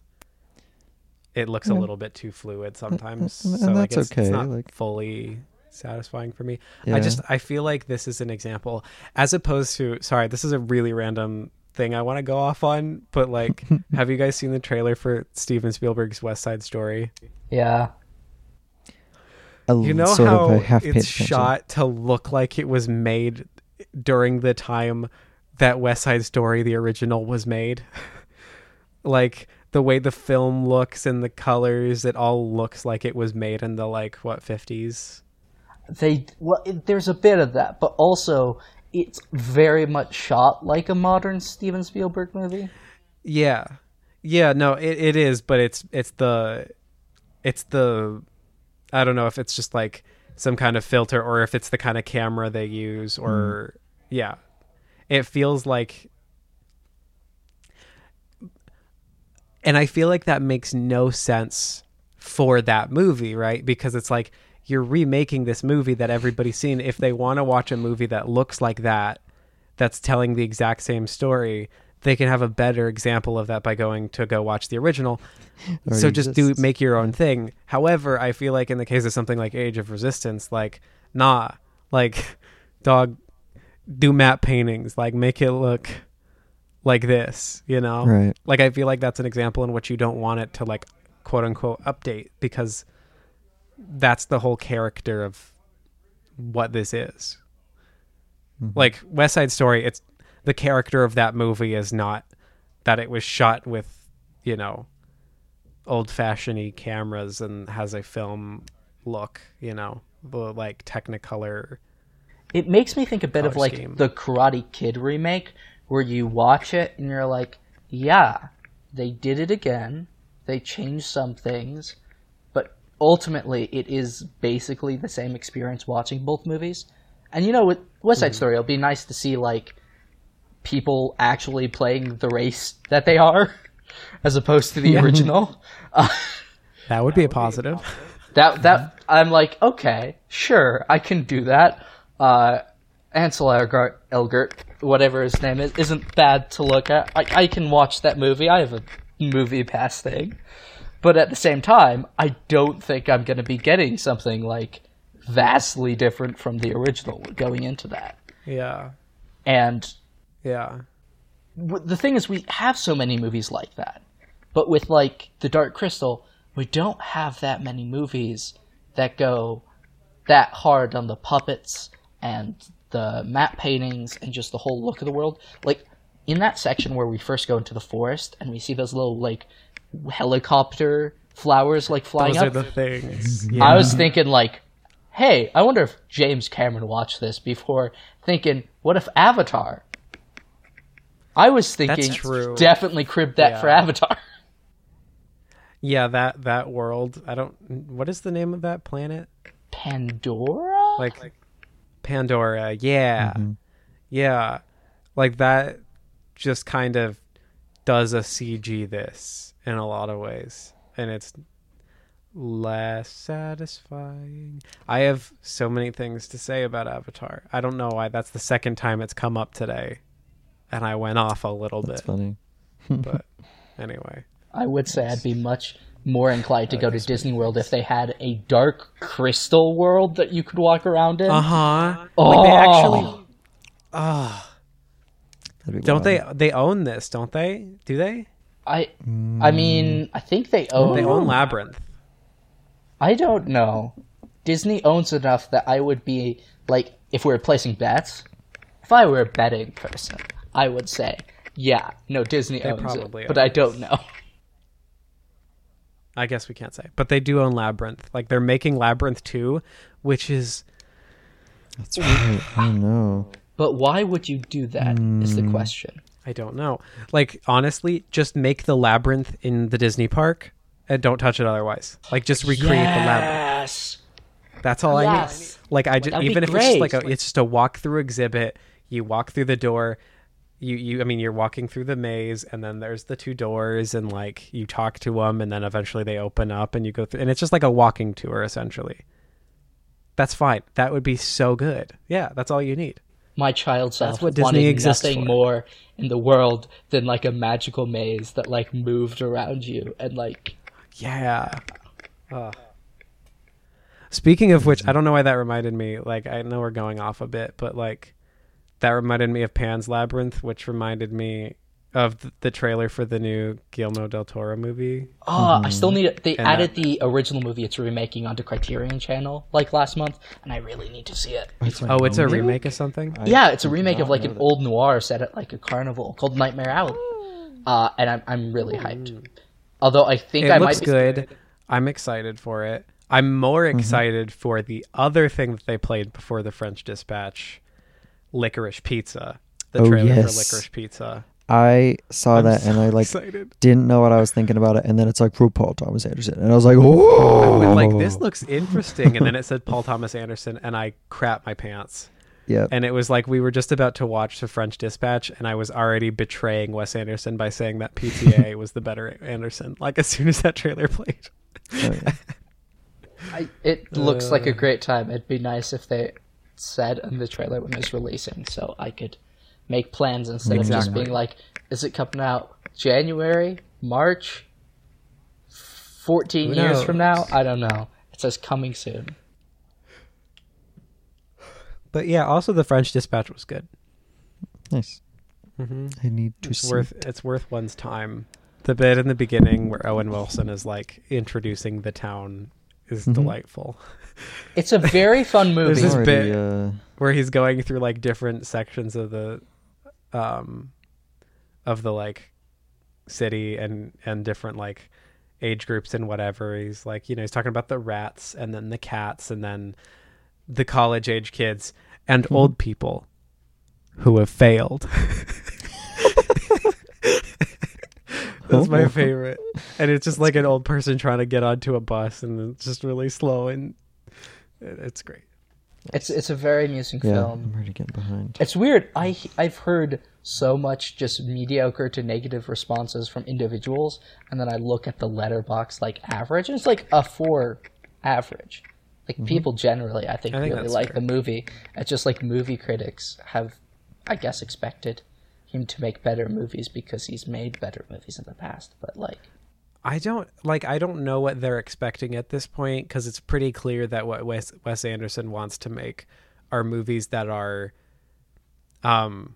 Speaker 3: It looks a little bit too fluid mm-hmm. sometimes,
Speaker 1: and-
Speaker 3: so
Speaker 1: and
Speaker 3: like
Speaker 1: that's
Speaker 3: it's, it's
Speaker 1: okay,
Speaker 3: not
Speaker 1: like-
Speaker 3: fully satisfying for me.
Speaker 1: Yeah.
Speaker 3: I just I feel like this is an example, as opposed to sorry, this is a really random thing I want to go off on, but like, have you guys seen the trailer for Steven Spielberg's West Side Story?
Speaker 2: Yeah.
Speaker 3: You know
Speaker 1: sort
Speaker 3: how
Speaker 1: of I half paid
Speaker 3: it's
Speaker 1: attention.
Speaker 3: shot to look like it was made during the time that West Side Story, the original, was made. like the way the film looks and the colors, it all looks like it was made in the like what fifties.
Speaker 2: They well, it, there's a bit of that, but also it's very much shot like a modern Steven Spielberg movie.
Speaker 3: Yeah, yeah, no, it, it is, but it's it's the it's the I don't know if it's just like some kind of filter or if it's the kind of camera they use or hmm. yeah, it feels like. And I feel like that makes no sense for that movie, right? Because it's like you're remaking this movie that everybody's seen. If they want to watch a movie that looks like that, that's telling the exact same story, they can have a better example of that by going to go watch the original.
Speaker 1: Or
Speaker 3: so just do make your own thing. However, I feel like in the case of something like Age of Resistance, like nah, like dog, do matte paintings, like make it look like this, you know?
Speaker 1: Right.
Speaker 3: Like I feel like that's an example in which you don't want it to like quote unquote update because that's the whole character of what this is.
Speaker 1: Mhm.
Speaker 3: Like West Side Story, it's the character of that movie is not that it was shot with, you know, old fashioned cameras and has a film look, you know, the like Technicolor.
Speaker 2: It makes me think a bit of like
Speaker 3: scheme.
Speaker 2: the Karate Kid remake, where you watch it and you're like, yeah, they did it again. They changed some things, but ultimately it is basically the same experience watching both movies. And you know, with West
Speaker 3: Mm-hmm.
Speaker 2: Side Story, it'll be nice to see like people actually playing the race that they are, as opposed to the original. Uh,
Speaker 3: That would be a positive.
Speaker 2: that that I'm like, okay, sure, I can do that. Uh, Ansel Elgort, Elgort, whatever his name is, isn't bad to look at. I, I can watch that movie. I have a movie pass thing, but at the same time, I don't think I'm going to be getting something like vastly different from the original going into that.
Speaker 3: Yeah.
Speaker 2: And
Speaker 3: Yeah.
Speaker 2: w- the thing is, we have so many movies like that, but with like The Dark Crystal, we don't have that many movies that go that hard on the puppets and the matte paintings and just the whole look of the world. Like in that section where we first go into the forest and we see those little like helicopter flowers like flying
Speaker 3: Those are the things.
Speaker 2: Mm-hmm.
Speaker 3: I
Speaker 2: was thinking like, hey, I wonder if James Cameron watched this before thinking, what if Avatar? I was thinking
Speaker 3: true.
Speaker 2: definitely cribbed that for Avatar.
Speaker 3: Yeah, that that world. I don't. What is the name of that planet?
Speaker 2: Pandora?
Speaker 3: Like Pandora. Yeah,
Speaker 1: Mhm.
Speaker 3: yeah. Like that. Just kind of does a CG this in a lot of ways, and it's less satisfying. I have so many things to say about Avatar. I don't know why. That's the second time it's come up today, and I went off a little
Speaker 1: That's
Speaker 3: bit.
Speaker 1: funny.
Speaker 3: But anyway.
Speaker 2: I would say I'd be much more inclined to go to Disney World if they had a dark crystal world that you could walk around in.
Speaker 3: Uh huh.
Speaker 2: Oh.
Speaker 3: Like they actually. Ah.
Speaker 1: That'd
Speaker 3: Don't they? They own this, don't they? Do they?
Speaker 2: I I mean, I think they own
Speaker 3: They own Labyrinth.
Speaker 2: I don't know. Disney owns enough that I would be like, if we were placing bets, if I were a betting person, I would say, yeah, no, Disney owns
Speaker 3: probably
Speaker 2: it, but
Speaker 3: own
Speaker 2: I don't know.
Speaker 3: I guess we can't say, but they do own Labyrinth. Like they're making Labyrinth two, which is
Speaker 1: That's right. I don't know.
Speaker 2: But why would you do that? Is the
Speaker 1: Hmm.
Speaker 2: question.
Speaker 3: I don't know. Like honestly, just make the Labyrinth in the Disney park and don't touch it otherwise. Like just recreate the labyrinth.
Speaker 2: Yes.
Speaker 3: That's all
Speaker 2: Yes.
Speaker 3: I need. Like I just
Speaker 2: That'd
Speaker 3: even if it's just like a,
Speaker 2: great.
Speaker 3: it's just a walk through exhibit. You walk through the door. You you I mean you're walking through the maze and then there's the two doors and like you talk to them and then eventually they open up and you go through and it's just like a walking tour essentially. That's fine. That would be so good. Yeah, that's all you need.
Speaker 2: My child self that's
Speaker 3: what Disney exists
Speaker 2: nothing
Speaker 3: for.
Speaker 2: more in the world than like a magical maze that like moved around you and like
Speaker 3: Yeah. Speaking of which, I don't know why that reminded me. Like, I know we're going off a bit, but like, that reminded me of Pan's Labyrinth, which reminded me of the trailer for the new Guillermo del Toro movie.
Speaker 2: Oh, I still need it. They
Speaker 3: And
Speaker 2: added
Speaker 3: that-
Speaker 2: the original movie it's remaking onto Criterion Channel like last month, and I really need to see it.
Speaker 3: Oh, it's a remake of something.
Speaker 2: yeah, it's a remake of like an
Speaker 1: that.
Speaker 2: old noir set at like a carnival called Nightmare Alley, uh, and I'm I'm really hyped. Although I think
Speaker 3: It
Speaker 2: I
Speaker 3: looks
Speaker 2: might be,
Speaker 3: good. I'm excited for it. I'm more
Speaker 1: Mm-hmm.
Speaker 3: excited for the other thing that they played before the French Dispatch, Licorice Pizza. The
Speaker 1: Oh,
Speaker 3: trailer
Speaker 1: yes.
Speaker 3: for Licorice Pizza.
Speaker 1: I saw
Speaker 3: I'm
Speaker 1: that
Speaker 3: so
Speaker 1: and I like
Speaker 3: excited.
Speaker 1: didn't know what I was thinking about it, and then it's like RuPaul Thomas Anderson, and I was like, oh,
Speaker 3: went like this looks interesting and then it said paul thomas anderson and i crap my pants
Speaker 1: Yeah,
Speaker 3: and it was like we were just about to watch the french dispatch and i was already betraying wes anderson by saying that pta was the better anderson like as soon as that trailer played
Speaker 1: Oh, yeah.
Speaker 2: I, it looks like a
Speaker 3: Uh.
Speaker 2: great time. It'd be nice if they said in the trailer when it was releasing, so I could make plans instead of just being like, Is it coming out January, March, fourteen
Speaker 3: Who
Speaker 2: years from now? I don't know. It says coming soon.
Speaker 3: But yeah, also the French Dispatch was good.
Speaker 1: Nice.
Speaker 3: Mm-hmm.
Speaker 1: I need to
Speaker 3: It's
Speaker 1: see.
Speaker 3: worth it's worth one's time. The bit in the beginning where Owen Wilson is like introducing the town is
Speaker 1: Mhm.
Speaker 3: delightful.
Speaker 2: It's a very fun movie.
Speaker 3: this
Speaker 1: Already,
Speaker 3: bit-
Speaker 1: uh,
Speaker 3: Where he's going through like different sections of the um of the like city and and different like age groups and whatever. He's like, you know, he's talking about the rats and then the cats and then the college age kids and
Speaker 1: Mhm.
Speaker 3: old people who have failed. That's my
Speaker 1: Oh.
Speaker 3: favorite. And it's just like an old person trying to get onto a bus and it's just really slow and it- it's great.
Speaker 2: It's it's a very amusing
Speaker 1: yeah,
Speaker 2: film.
Speaker 1: I'm already getting behind.
Speaker 2: It's weird. I I've heard so much just mediocre to negative responses from individuals, and then I look at the Letterboxd like average, and it's like a four average. Like mm-hmm. people generally, I think,
Speaker 3: I think
Speaker 2: really like
Speaker 3: fair.
Speaker 2: the movie. It's just like movie critics have, I guess, expected him to make better movies because he's made better movies in the past. But like,
Speaker 3: I don't like I don't know what they're expecting at this point because it's pretty clear that what Wes, Wes Anderson wants to make are movies that are um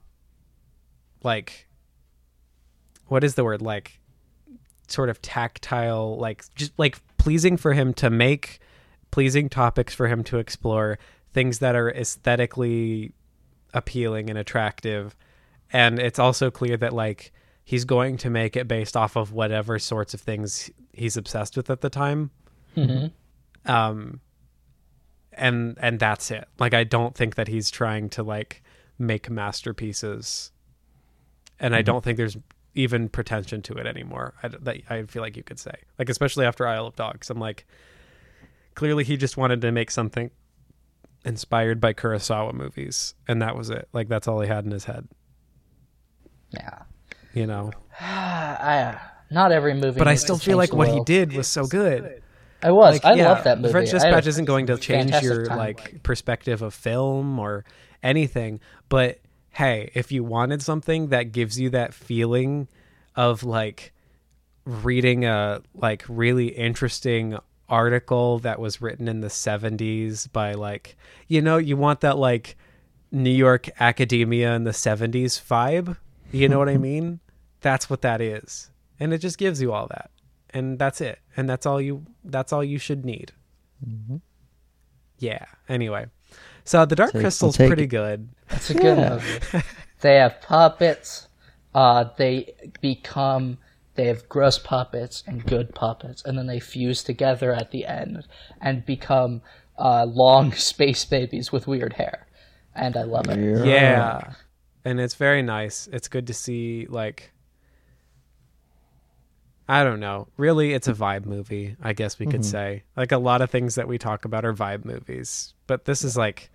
Speaker 3: like what is the word? Like sort of tactile like just like pleasing for him to make pleasing topics for him to explore things that are aesthetically appealing and attractive. And it's also clear that like he's going to make it based off of whatever sorts of things he's obsessed with at the time. Um and and that's it. Like i don't think that he's trying to like make masterpieces. And i don't think there's even pretension to it anymore I, that I feel like you could say. Like especially after isle of dogs. I'm like clearly he just wanted to make something inspired by kurosawa movies and that was it. Like that's all he had in his head.
Speaker 2: Yeah,
Speaker 3: you know
Speaker 2: I, not every movie.
Speaker 3: but i still feel like what he did was so good
Speaker 2: I was.
Speaker 3: Like,
Speaker 2: I
Speaker 3: yeah,
Speaker 2: love that movie.
Speaker 3: French
Speaker 2: I had a
Speaker 3: Dispatch isn't going to change your
Speaker 2: time.
Speaker 3: like perspective of film or anything, but hey, if you wanted something that gives you that feeling of like reading a like really interesting article that was written in the 70s by like you know you want that like New York academia in the 70s vibe you know what I mean that's what that is and it just gives you all that and that's it and that's all you that's all you should need yeah anyway so the dark
Speaker 1: Take- I'll
Speaker 3: crystal's pretty
Speaker 1: it.
Speaker 3: good
Speaker 2: It's a good
Speaker 1: Yeah.
Speaker 2: movie. They have puppets. Uh, they become. They have gross puppets and good puppets, and then they fuse together at the end and become uh, long space babies with weird hair. And I love it.
Speaker 3: yeah and it's very nice it's good to see like i don't know. Really it's a vibe movie i guess we could say. Like a lot of things that we talk about are vibe movies but this is like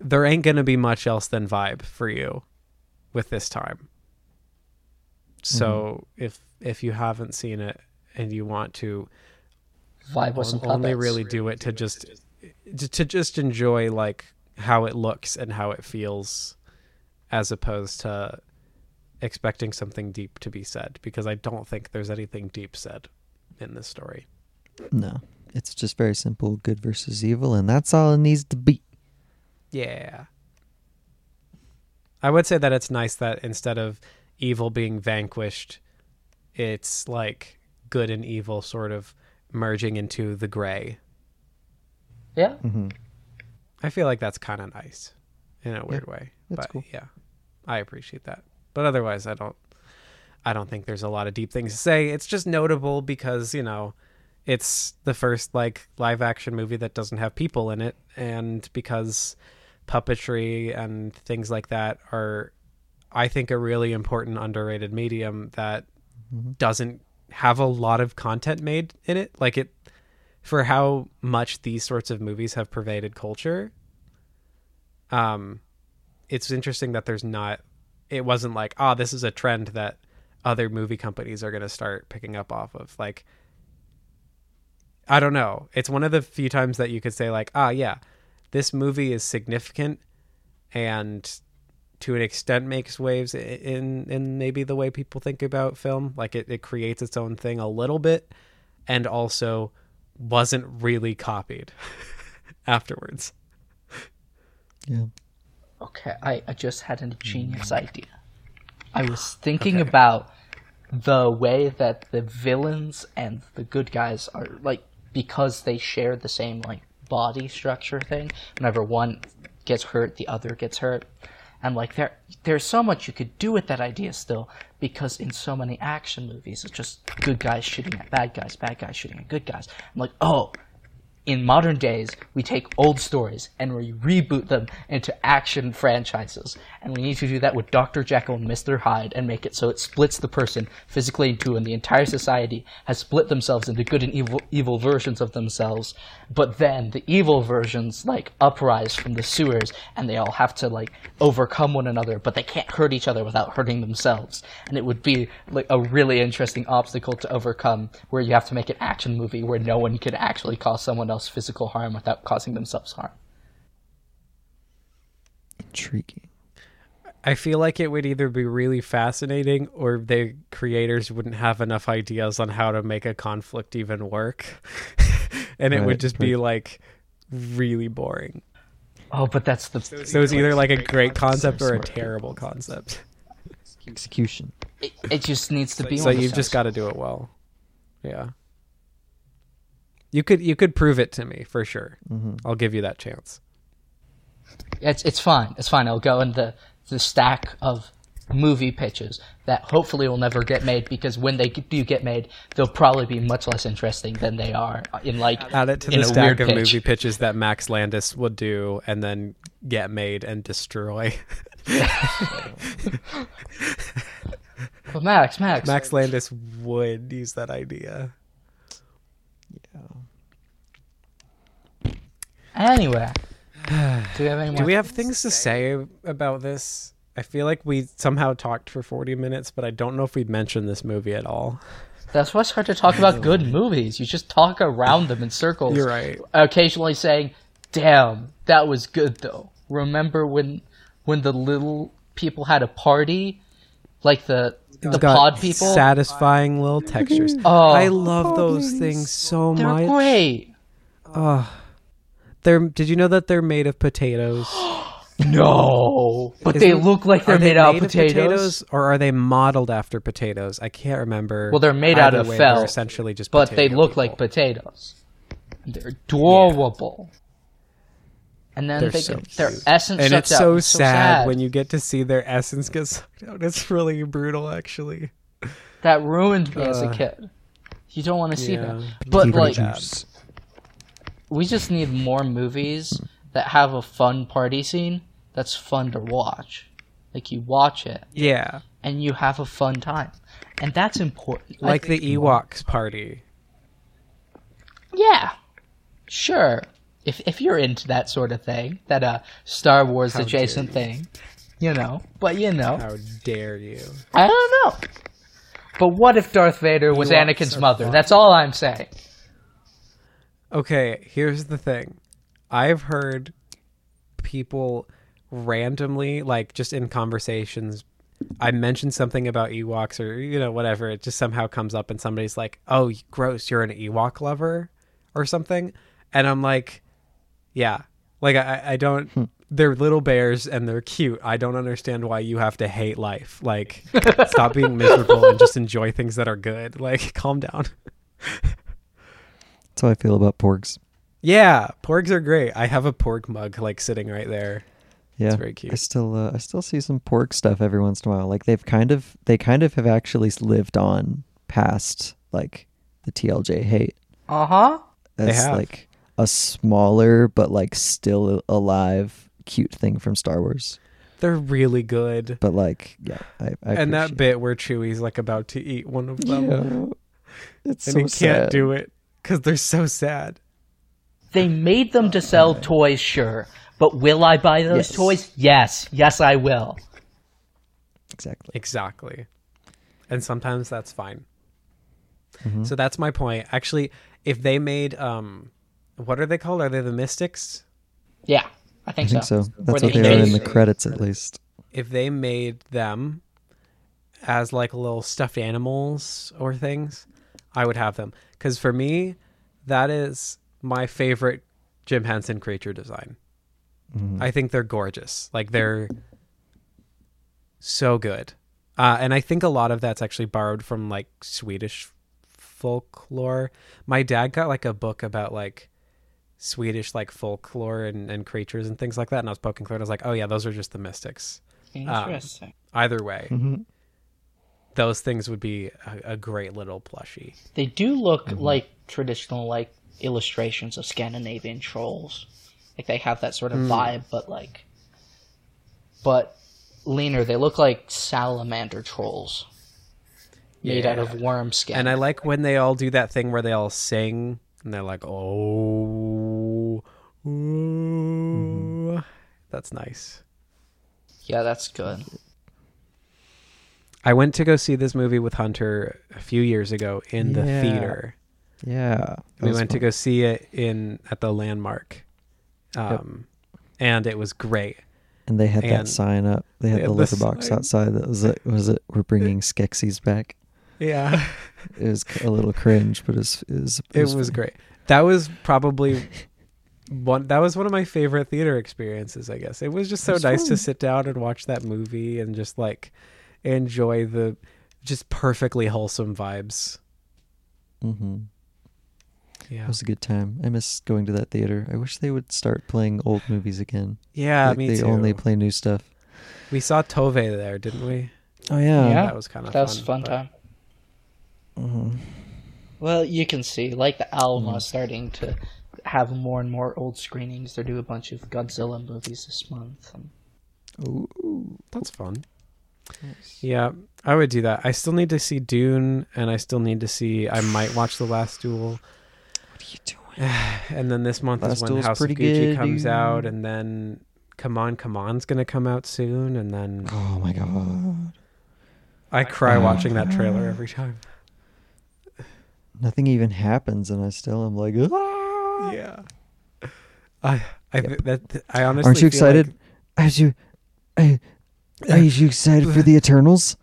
Speaker 3: there ain't gonna be much else than vibe for you with this time. So if if you haven't seen it and you want to
Speaker 2: Vibe
Speaker 3: on- only
Speaker 2: puppets.
Speaker 3: really do it to just to, to just enjoy like how it looks and how it feels as opposed to expecting something deep to be said because I don't think there's anything deep said in this story.
Speaker 1: No, it's just very simple: good versus evil, and that's all it needs to be.
Speaker 3: Yeah. I would say that it's nice that instead of evil being vanquished, it's like good and evil sort of merging into the gray.
Speaker 2: Yeah.
Speaker 1: hmm
Speaker 3: I feel like that's kind of nice in a weird way.
Speaker 1: that's
Speaker 3: but
Speaker 1: cool.
Speaker 3: yeah, I appreciate that. But otherwise, I don't. I don't think there's a lot of deep things to say. It's just notable because you know, it's the first like live action movie that doesn't have people in it, and because puppetry and things like that are, I think, a really important underrated medium that doesn't have a lot of content made in it. Like it for how much these sorts of movies have pervaded culture. Um, it's interesting that there's not. It wasn't like, oh, this is a trend that other movie companies are going to start picking up off of. Like, I don't know. It's one of the few times that you could say, like, ah, yeah, this movie is significant and to an extent makes waves in in maybe the way people think about film. Like it, it creates its own thing a little bit, and also wasn't really copied afterwards.
Speaker 1: Yeah.
Speaker 2: Okay, I, I just had a genius mm. idea. I was thinking about the way that the villains and the good guys are like because they share the same like body structure thing. Whenever one gets hurt, the other gets hurt. And like there there's so much you could do with that idea still, because in so many action movies it's just good guys shooting at bad guys, bad guys shooting at good guys. I'm like, oh, in modern days, we take old stories and we reboot them into action franchises. And we need to do that with Dr. Jekyll and Mr. Hyde and make it so it splits the person physically in two and the entire society has split themselves into good and evil, evil versions of themselves. But then the evil versions, like, uprise from the sewers and they all have to, like, overcome one another, but they can't hurt each other without hurting themselves. And it would be, like, a really interesting obstacle to overcome where you have to make an action movie where no one can actually cause someone else physical harm without causing themselves harm.
Speaker 1: Intriguing.
Speaker 3: I feel like it would either be really fascinating or the creators wouldn't have enough ideas on how to make a conflict even work. and it would
Speaker 1: Right,
Speaker 3: just be like really boring.
Speaker 2: Oh, but that's the
Speaker 3: So it's either like a great concept or a terrible concept.
Speaker 1: Execution.
Speaker 2: it, it just needs to be
Speaker 3: So
Speaker 2: one of
Speaker 3: you've
Speaker 2: those
Speaker 3: just got to do it well. Yeah. You could you could prove it to me for sure. Mm-hmm. I'll give you that chance.
Speaker 2: It's it's fine. It's fine. I'll go in the the stack of movie pitches that hopefully will never get made because when they do get made, they'll probably be much less interesting than they are in like
Speaker 3: Add it to
Speaker 2: in
Speaker 3: the
Speaker 2: a
Speaker 3: stack of
Speaker 2: pitch.
Speaker 3: movie pitches that Max Landis would do and then get made and destroy.
Speaker 2: But Max, Max,
Speaker 3: Max Landis would use that idea.
Speaker 2: Anyway, do we have any?
Speaker 3: Do we have things to say about this? I feel like we somehow talked for 40 minutes, but I don't know if we'd mentioned this movie at all.
Speaker 2: That's why it's hard to talk about good movies. You just talk around them in circles.
Speaker 3: You're right.
Speaker 2: Occasionally saying, "Damn, that was good though." Remember when when the little people had a party, like the the
Speaker 3: Got
Speaker 2: pod people?
Speaker 3: Satisfying little textures.
Speaker 2: Oh.
Speaker 3: I love those things so
Speaker 2: They're
Speaker 3: much.
Speaker 2: great.
Speaker 3: They're did you know that they're made of potatoes?
Speaker 2: No, but they
Speaker 3: Isn't-
Speaker 2: look like they're made
Speaker 3: they
Speaker 2: out
Speaker 3: made
Speaker 2: of potatoes.
Speaker 3: or are they modeled after potatoes? I can't remember.
Speaker 2: Well, they're made out of
Speaker 3: way,
Speaker 2: felt,
Speaker 3: essentially just
Speaker 2: but they look
Speaker 3: people.
Speaker 2: like potatoes. They're adorable. And then
Speaker 3: They're
Speaker 2: they
Speaker 3: so
Speaker 2: get their essence
Speaker 3: and
Speaker 2: sucked
Speaker 3: it's
Speaker 2: out.
Speaker 3: so,
Speaker 2: It's
Speaker 3: sad, when you get to see their essence get sucked out. It's really brutal, actually.
Speaker 2: that ruined me as a
Speaker 3: Uh,
Speaker 2: kid. You don't want to see
Speaker 3: yeah.
Speaker 2: that. But like,
Speaker 1: juice.
Speaker 2: we just need more movies that have a fun party scene that's fun to watch. Like you watch it
Speaker 3: Yeah,
Speaker 2: and you have a fun time, and that's important.
Speaker 3: Like the Ewoks party.
Speaker 2: Yeah, sure. If if you're into that sort of thing, that uh Star Wars
Speaker 3: How
Speaker 2: adjacent thing, you know. But you know,
Speaker 3: How dare you?
Speaker 2: I don't know. But what if Darth Vader was
Speaker 3: Ewoks
Speaker 2: Anakin's mother?
Speaker 3: fun.
Speaker 2: That's all I'm saying.
Speaker 3: Okay, here's the thing. I've heard people randomly, like just in conversations, I mentioned something about Ewoks or, you know, whatever. It just somehow comes up and somebody's like, oh, gross, you're an Ewok lover or something. And I'm like, yeah. Like, I, I don't. They're little bears and they're cute. I don't understand why you have to hate life. Like, stop being miserable and just enjoy things that are good. Like, calm down.
Speaker 1: That's how I feel about porgs.
Speaker 3: Yeah, porgs are great. I have a porg mug like sitting right there.
Speaker 1: Yeah, it's
Speaker 3: very cute.
Speaker 1: I still uh, I still see some porg stuff every once in a while. Like they've kind of they kind of have actually lived on past like the TLJ hate
Speaker 2: Uh huh.
Speaker 3: They
Speaker 1: as
Speaker 3: have.
Speaker 1: like a smaller but like still alive cute thing from Star Wars.
Speaker 3: They're really good.
Speaker 1: But like yeah, I, I
Speaker 3: and that
Speaker 1: appreciate-
Speaker 3: bit where Chewie's like about to eat one of them,
Speaker 1: Yeah. It's
Speaker 3: and
Speaker 1: so
Speaker 3: he can't do it because they're so sad.
Speaker 2: They made them to sell toys, sure. But will I buy those
Speaker 1: Yes.
Speaker 2: toys? Yes. Yes, I will.
Speaker 1: exactly.
Speaker 3: Exactly. And sometimes that's fine.
Speaker 1: Mhm.
Speaker 3: So that's my point. Actually, if they made um, what are they called? Are they the Mystics?
Speaker 2: Yeah, I
Speaker 1: I
Speaker 2: think,
Speaker 1: think so.
Speaker 2: Or
Speaker 1: That's
Speaker 2: the
Speaker 1: what they are in the credits at least.
Speaker 3: if they made them as like little stuffed animals or things, I would have them. Because for me, that is my favorite Jim Henson creature design.
Speaker 1: Mhm.
Speaker 3: I think they're gorgeous. Like they're so good. Uh, and I think a lot of that's actually borrowed from like Swedish folklore. My dad got like a book about like Swedish like folklore and, and creatures and things like that. And I was poking through it. I was like, oh yeah, those are just the mystics.
Speaker 2: Interesting.
Speaker 3: Either way,
Speaker 1: Mhm.
Speaker 3: those things would be a, a great little plushie.
Speaker 2: They do look
Speaker 1: Mm-hmm.
Speaker 2: like traditional like illustrations of Scandinavian trolls. Like they have that sort of vibe, but like, but leaner. They look like salamander trolls made out of worm skin.
Speaker 3: And I like when they all do that thing where they all sing and they're like, oh, ooh. that's nice.
Speaker 2: yeah, that's good.
Speaker 3: I went to go see this movie with Hunter a few years ago in the
Speaker 1: Yeah.
Speaker 3: theater.
Speaker 1: Yeah.
Speaker 3: We
Speaker 1: was
Speaker 3: went to go see it in at the landmark. Um, and it was great.
Speaker 1: and they had that sign up. They had
Speaker 3: they
Speaker 1: the
Speaker 3: had
Speaker 1: litter
Speaker 3: the
Speaker 1: box outside that was it. Was it? We're bringing Skeksis back.
Speaker 3: Yeah.
Speaker 1: It was a little cringe, but it was. It was,
Speaker 3: it was
Speaker 1: funny.
Speaker 3: great. That was probably one that was one of my favorite theater experiences, I guess. It was just so
Speaker 1: was
Speaker 3: nice
Speaker 1: fun.
Speaker 3: to sit down and watch that movie and just like enjoy the just perfectly wholesome vibes.
Speaker 1: Mm-hmm.
Speaker 3: Yeah.
Speaker 1: It was a good time. I miss going to that theater. I wish they would start playing old movies again.
Speaker 3: Yeah,
Speaker 1: Like,
Speaker 3: me
Speaker 1: they
Speaker 3: too.
Speaker 1: only play new stuff.
Speaker 3: we saw Tove there, didn't we?
Speaker 1: Oh yeah.
Speaker 2: Yeah.
Speaker 3: That was kind of
Speaker 2: That
Speaker 3: fun.
Speaker 2: was a fun
Speaker 3: but-
Speaker 2: time.
Speaker 1: Mhm.
Speaker 2: Well, you can see, like the Alma
Speaker 1: Mm.
Speaker 2: starting to have more and more old screenings. They're doing a bunch of Godzilla movies this month. And
Speaker 1: Ooh.
Speaker 3: That's fun. Yeah, I would do that. I still need to see Dune, and I still need to see. I might watch The Last Duel,
Speaker 1: What are you doing?
Speaker 3: and then this month
Speaker 1: Last
Speaker 3: is when
Speaker 1: Duel's
Speaker 3: House of Gucci
Speaker 1: good,
Speaker 3: comes
Speaker 1: dude.
Speaker 3: out, and then Come On, Come On's gonna come out soon, and then
Speaker 1: Oh my god.
Speaker 3: I cry
Speaker 1: Oh.
Speaker 3: watching that trailer every time.
Speaker 1: Nothing even happens, and I still am like, ah!
Speaker 3: Yeah, I I
Speaker 1: Yep.
Speaker 3: that I honestly
Speaker 1: Aren't you
Speaker 3: feel like-
Speaker 1: excited? Are you? Are, are you excited for the Eternals?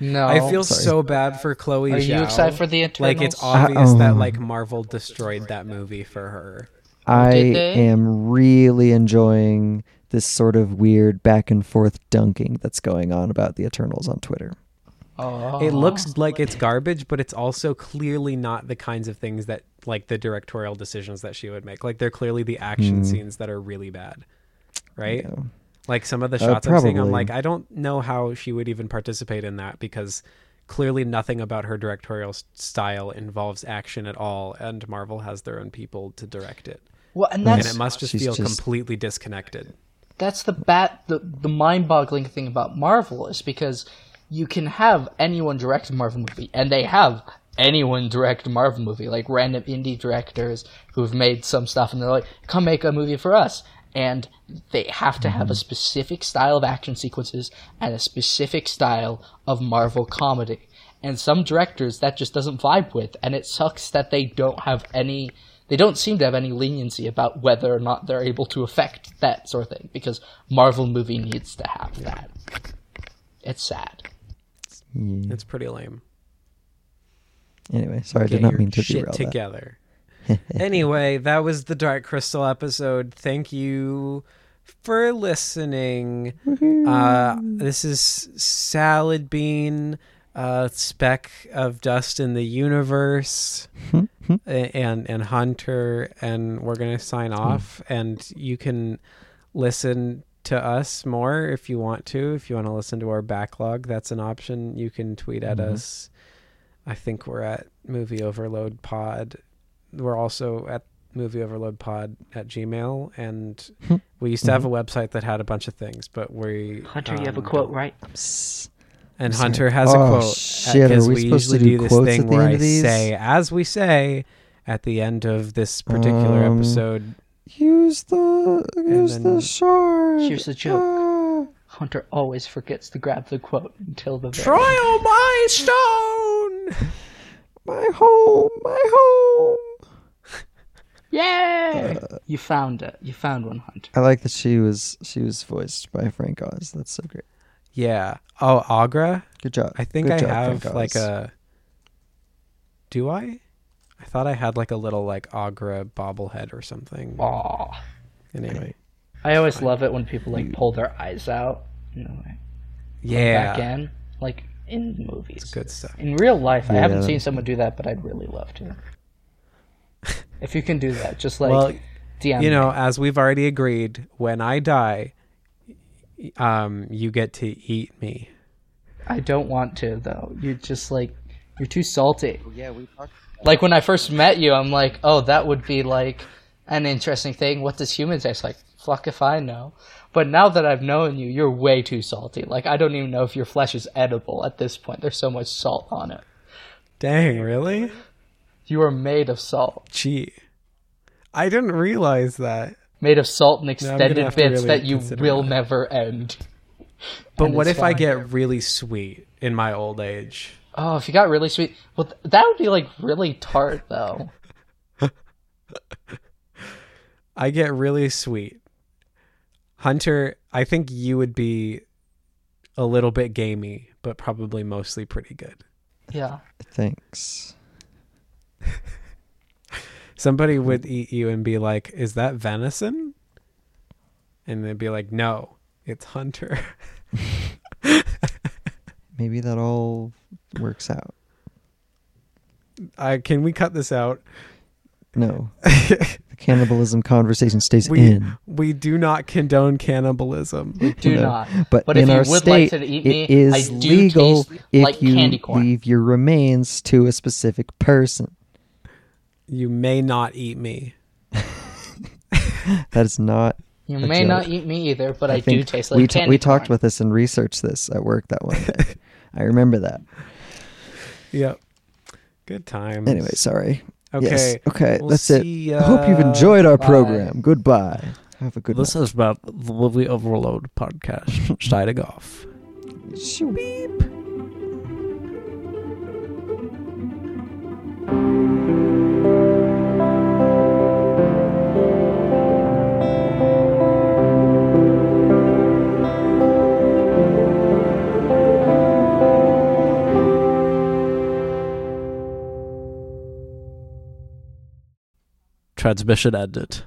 Speaker 2: no,
Speaker 3: I feel
Speaker 1: sorry.
Speaker 3: so bad for Chloe.
Speaker 2: Are you excited for the Eternals?
Speaker 3: Like it's
Speaker 1: Uh,
Speaker 3: obvious that like Marvel destroyed that movie for her.
Speaker 1: I am really enjoying this sort of weird back and forth dunking that's going on about the Eternals on Twitter.
Speaker 2: Oh.
Speaker 3: It looks like it's garbage, but it's also clearly not the kinds of things that like the directorial decisions that she would make. Like they're clearly the action
Speaker 1: Mm.
Speaker 3: scenes that are really bad. Right?
Speaker 1: Yeah.
Speaker 3: Like some of the
Speaker 1: Uh,
Speaker 3: shots I'm seeing, I'm like, I don't know how she would even participate in that because clearly nothing about her directorial style involves action at all, and Marvel has their own people to direct it.
Speaker 2: Well, and
Speaker 3: And it must just feel
Speaker 1: just-
Speaker 3: completely disconnected.
Speaker 2: that's the bat the, the mind-boggling thing about Marvel is because you can have anyone direct a Marvel movie, and they have anyone direct a Marvel movie, like random indie directors who've made some stuff, and they're like, "Come make a movie for us." And they have to have a mm-hmm. specific style of action sequences and a specific style of Marvel comedy. And some directors that just doesn't vibe with, and it sucks that they don't have any they don't seem to have any leniency about whether or not they're able to affect that sort of thing because Marvel movie needs to have that. It's sad.
Speaker 1: Yeah.
Speaker 3: It's pretty lame.
Speaker 1: Anyway, sorry, I did not mean to
Speaker 3: shit
Speaker 1: derail that.
Speaker 3: together. anyway, that was the Dark Crystal episode. Thank you for listening. Uh, this is Salad Bean, uh, speck of dust in the universe, and and Hunter, and we're gonna sign off. And you can listen to us more if you want to. If you want to listen to our backlog, that's an option. You can tweet at
Speaker 1: Mhm.
Speaker 3: us. I think we're at Movie Overload Pod. We're also at Movie Overload Pod at Gmail, and
Speaker 1: Hmm.
Speaker 3: we used to have a website that had a bunch of things, but we
Speaker 2: Hunter, you have a
Speaker 3: um,
Speaker 2: quote, right?
Speaker 1: Psst.
Speaker 3: and
Speaker 1: Sorry.
Speaker 3: Hunter has a
Speaker 1: Oh,
Speaker 3: quote
Speaker 1: shit, are
Speaker 3: because
Speaker 1: we
Speaker 3: we,
Speaker 1: supposed to
Speaker 3: usually
Speaker 1: do
Speaker 3: do this
Speaker 1: quotes
Speaker 3: thing
Speaker 1: at the
Speaker 3: where
Speaker 1: end
Speaker 3: I
Speaker 1: of these?
Speaker 3: say, as we say at the end of this particular
Speaker 1: Um,
Speaker 3: episode,
Speaker 1: Use the use the shard.
Speaker 2: Here's the joke.
Speaker 1: Ah.
Speaker 2: Hunter always forgets to grab the quote until the very
Speaker 3: "Trial by stone."
Speaker 1: My home, my home.
Speaker 2: Yay! you found it. You found one, Hunter.
Speaker 1: I like that she was she was voiced by Frank Oz. That's so great.
Speaker 3: Yeah. Oh, Aughra.
Speaker 1: Good job.
Speaker 3: I think
Speaker 1: Good
Speaker 3: I
Speaker 1: job,
Speaker 3: have like a. Do I? I thought I had like a little like Aughra bobblehead or something.
Speaker 2: Aw.
Speaker 3: Anyway.
Speaker 2: I always love it when people like pull their eyes out. You know, like, back in, like in movies.
Speaker 3: Good stuff.
Speaker 2: In real life, I haven't seen someone do that, but I'd really love to. if you can do that, just like
Speaker 3: well,
Speaker 2: DM
Speaker 3: you know,
Speaker 2: me.
Speaker 3: as we've already agreed, when I die, um, you get to eat me.
Speaker 2: I don't want to though. You're just like you're too salty.
Speaker 1: yeah, we talked.
Speaker 2: Like when I first met you, I'm like, oh, that would be like an interesting thing. What does human taste like? Fuck if I know. But now that I've known you, you're way too salty. Like I don't even know if your flesh is edible at this point. There's so much salt on it.
Speaker 3: Dang, really?
Speaker 2: You are made of salt.
Speaker 3: Gee, I didn't realize that.
Speaker 2: Made of salt and extended bits
Speaker 3: really
Speaker 2: that you will
Speaker 3: that.
Speaker 2: never end.
Speaker 3: But
Speaker 2: And
Speaker 3: what if I get really sweet in my old age?
Speaker 2: Oh, if you got really sweet, well, th- that would be like really tart though.
Speaker 3: I get really sweet. Hunter, I think you would be a little bit gamey, but probably mostly pretty good.
Speaker 2: Yeah.
Speaker 1: Thanks.
Speaker 3: Somebody would eat you and be like, "Is that venison?" And they'd be like, "No, it's Hunter."
Speaker 1: Maybe that all works out.
Speaker 3: I can we cut this out?
Speaker 1: No, the cannibalism conversation stays
Speaker 3: We
Speaker 1: in.
Speaker 3: we do not condone cannibalism.
Speaker 2: Do
Speaker 1: No.
Speaker 2: not.
Speaker 1: But,
Speaker 2: But
Speaker 1: in
Speaker 2: if you
Speaker 1: our
Speaker 2: would
Speaker 1: state,
Speaker 2: like to eat
Speaker 1: it
Speaker 2: me,
Speaker 1: is
Speaker 2: I do
Speaker 1: legal
Speaker 2: taste
Speaker 1: if
Speaker 2: like
Speaker 1: you
Speaker 2: candy corn.
Speaker 1: leave your remains to a specific person.
Speaker 3: You may not eat me.
Speaker 1: That is not.
Speaker 2: You
Speaker 1: a
Speaker 2: may
Speaker 1: joke.
Speaker 2: not eat me either, but I, do taste like
Speaker 1: we ta-
Speaker 2: candy
Speaker 1: we talked
Speaker 2: corn.
Speaker 1: about this and researched this at work that one day. I remember that.
Speaker 3: Yep. Good times.
Speaker 1: Anyway, sorry.
Speaker 3: Okay.
Speaker 1: Yes. Okay,
Speaker 3: We'll
Speaker 1: that's it.
Speaker 3: see,
Speaker 1: I hope you've enjoyed our
Speaker 2: bye.
Speaker 1: program. Goodbye. Have a good
Speaker 3: This has been the Movie Overload podcast. Signing off.
Speaker 1: night. Beep.
Speaker 3: Transmission ended.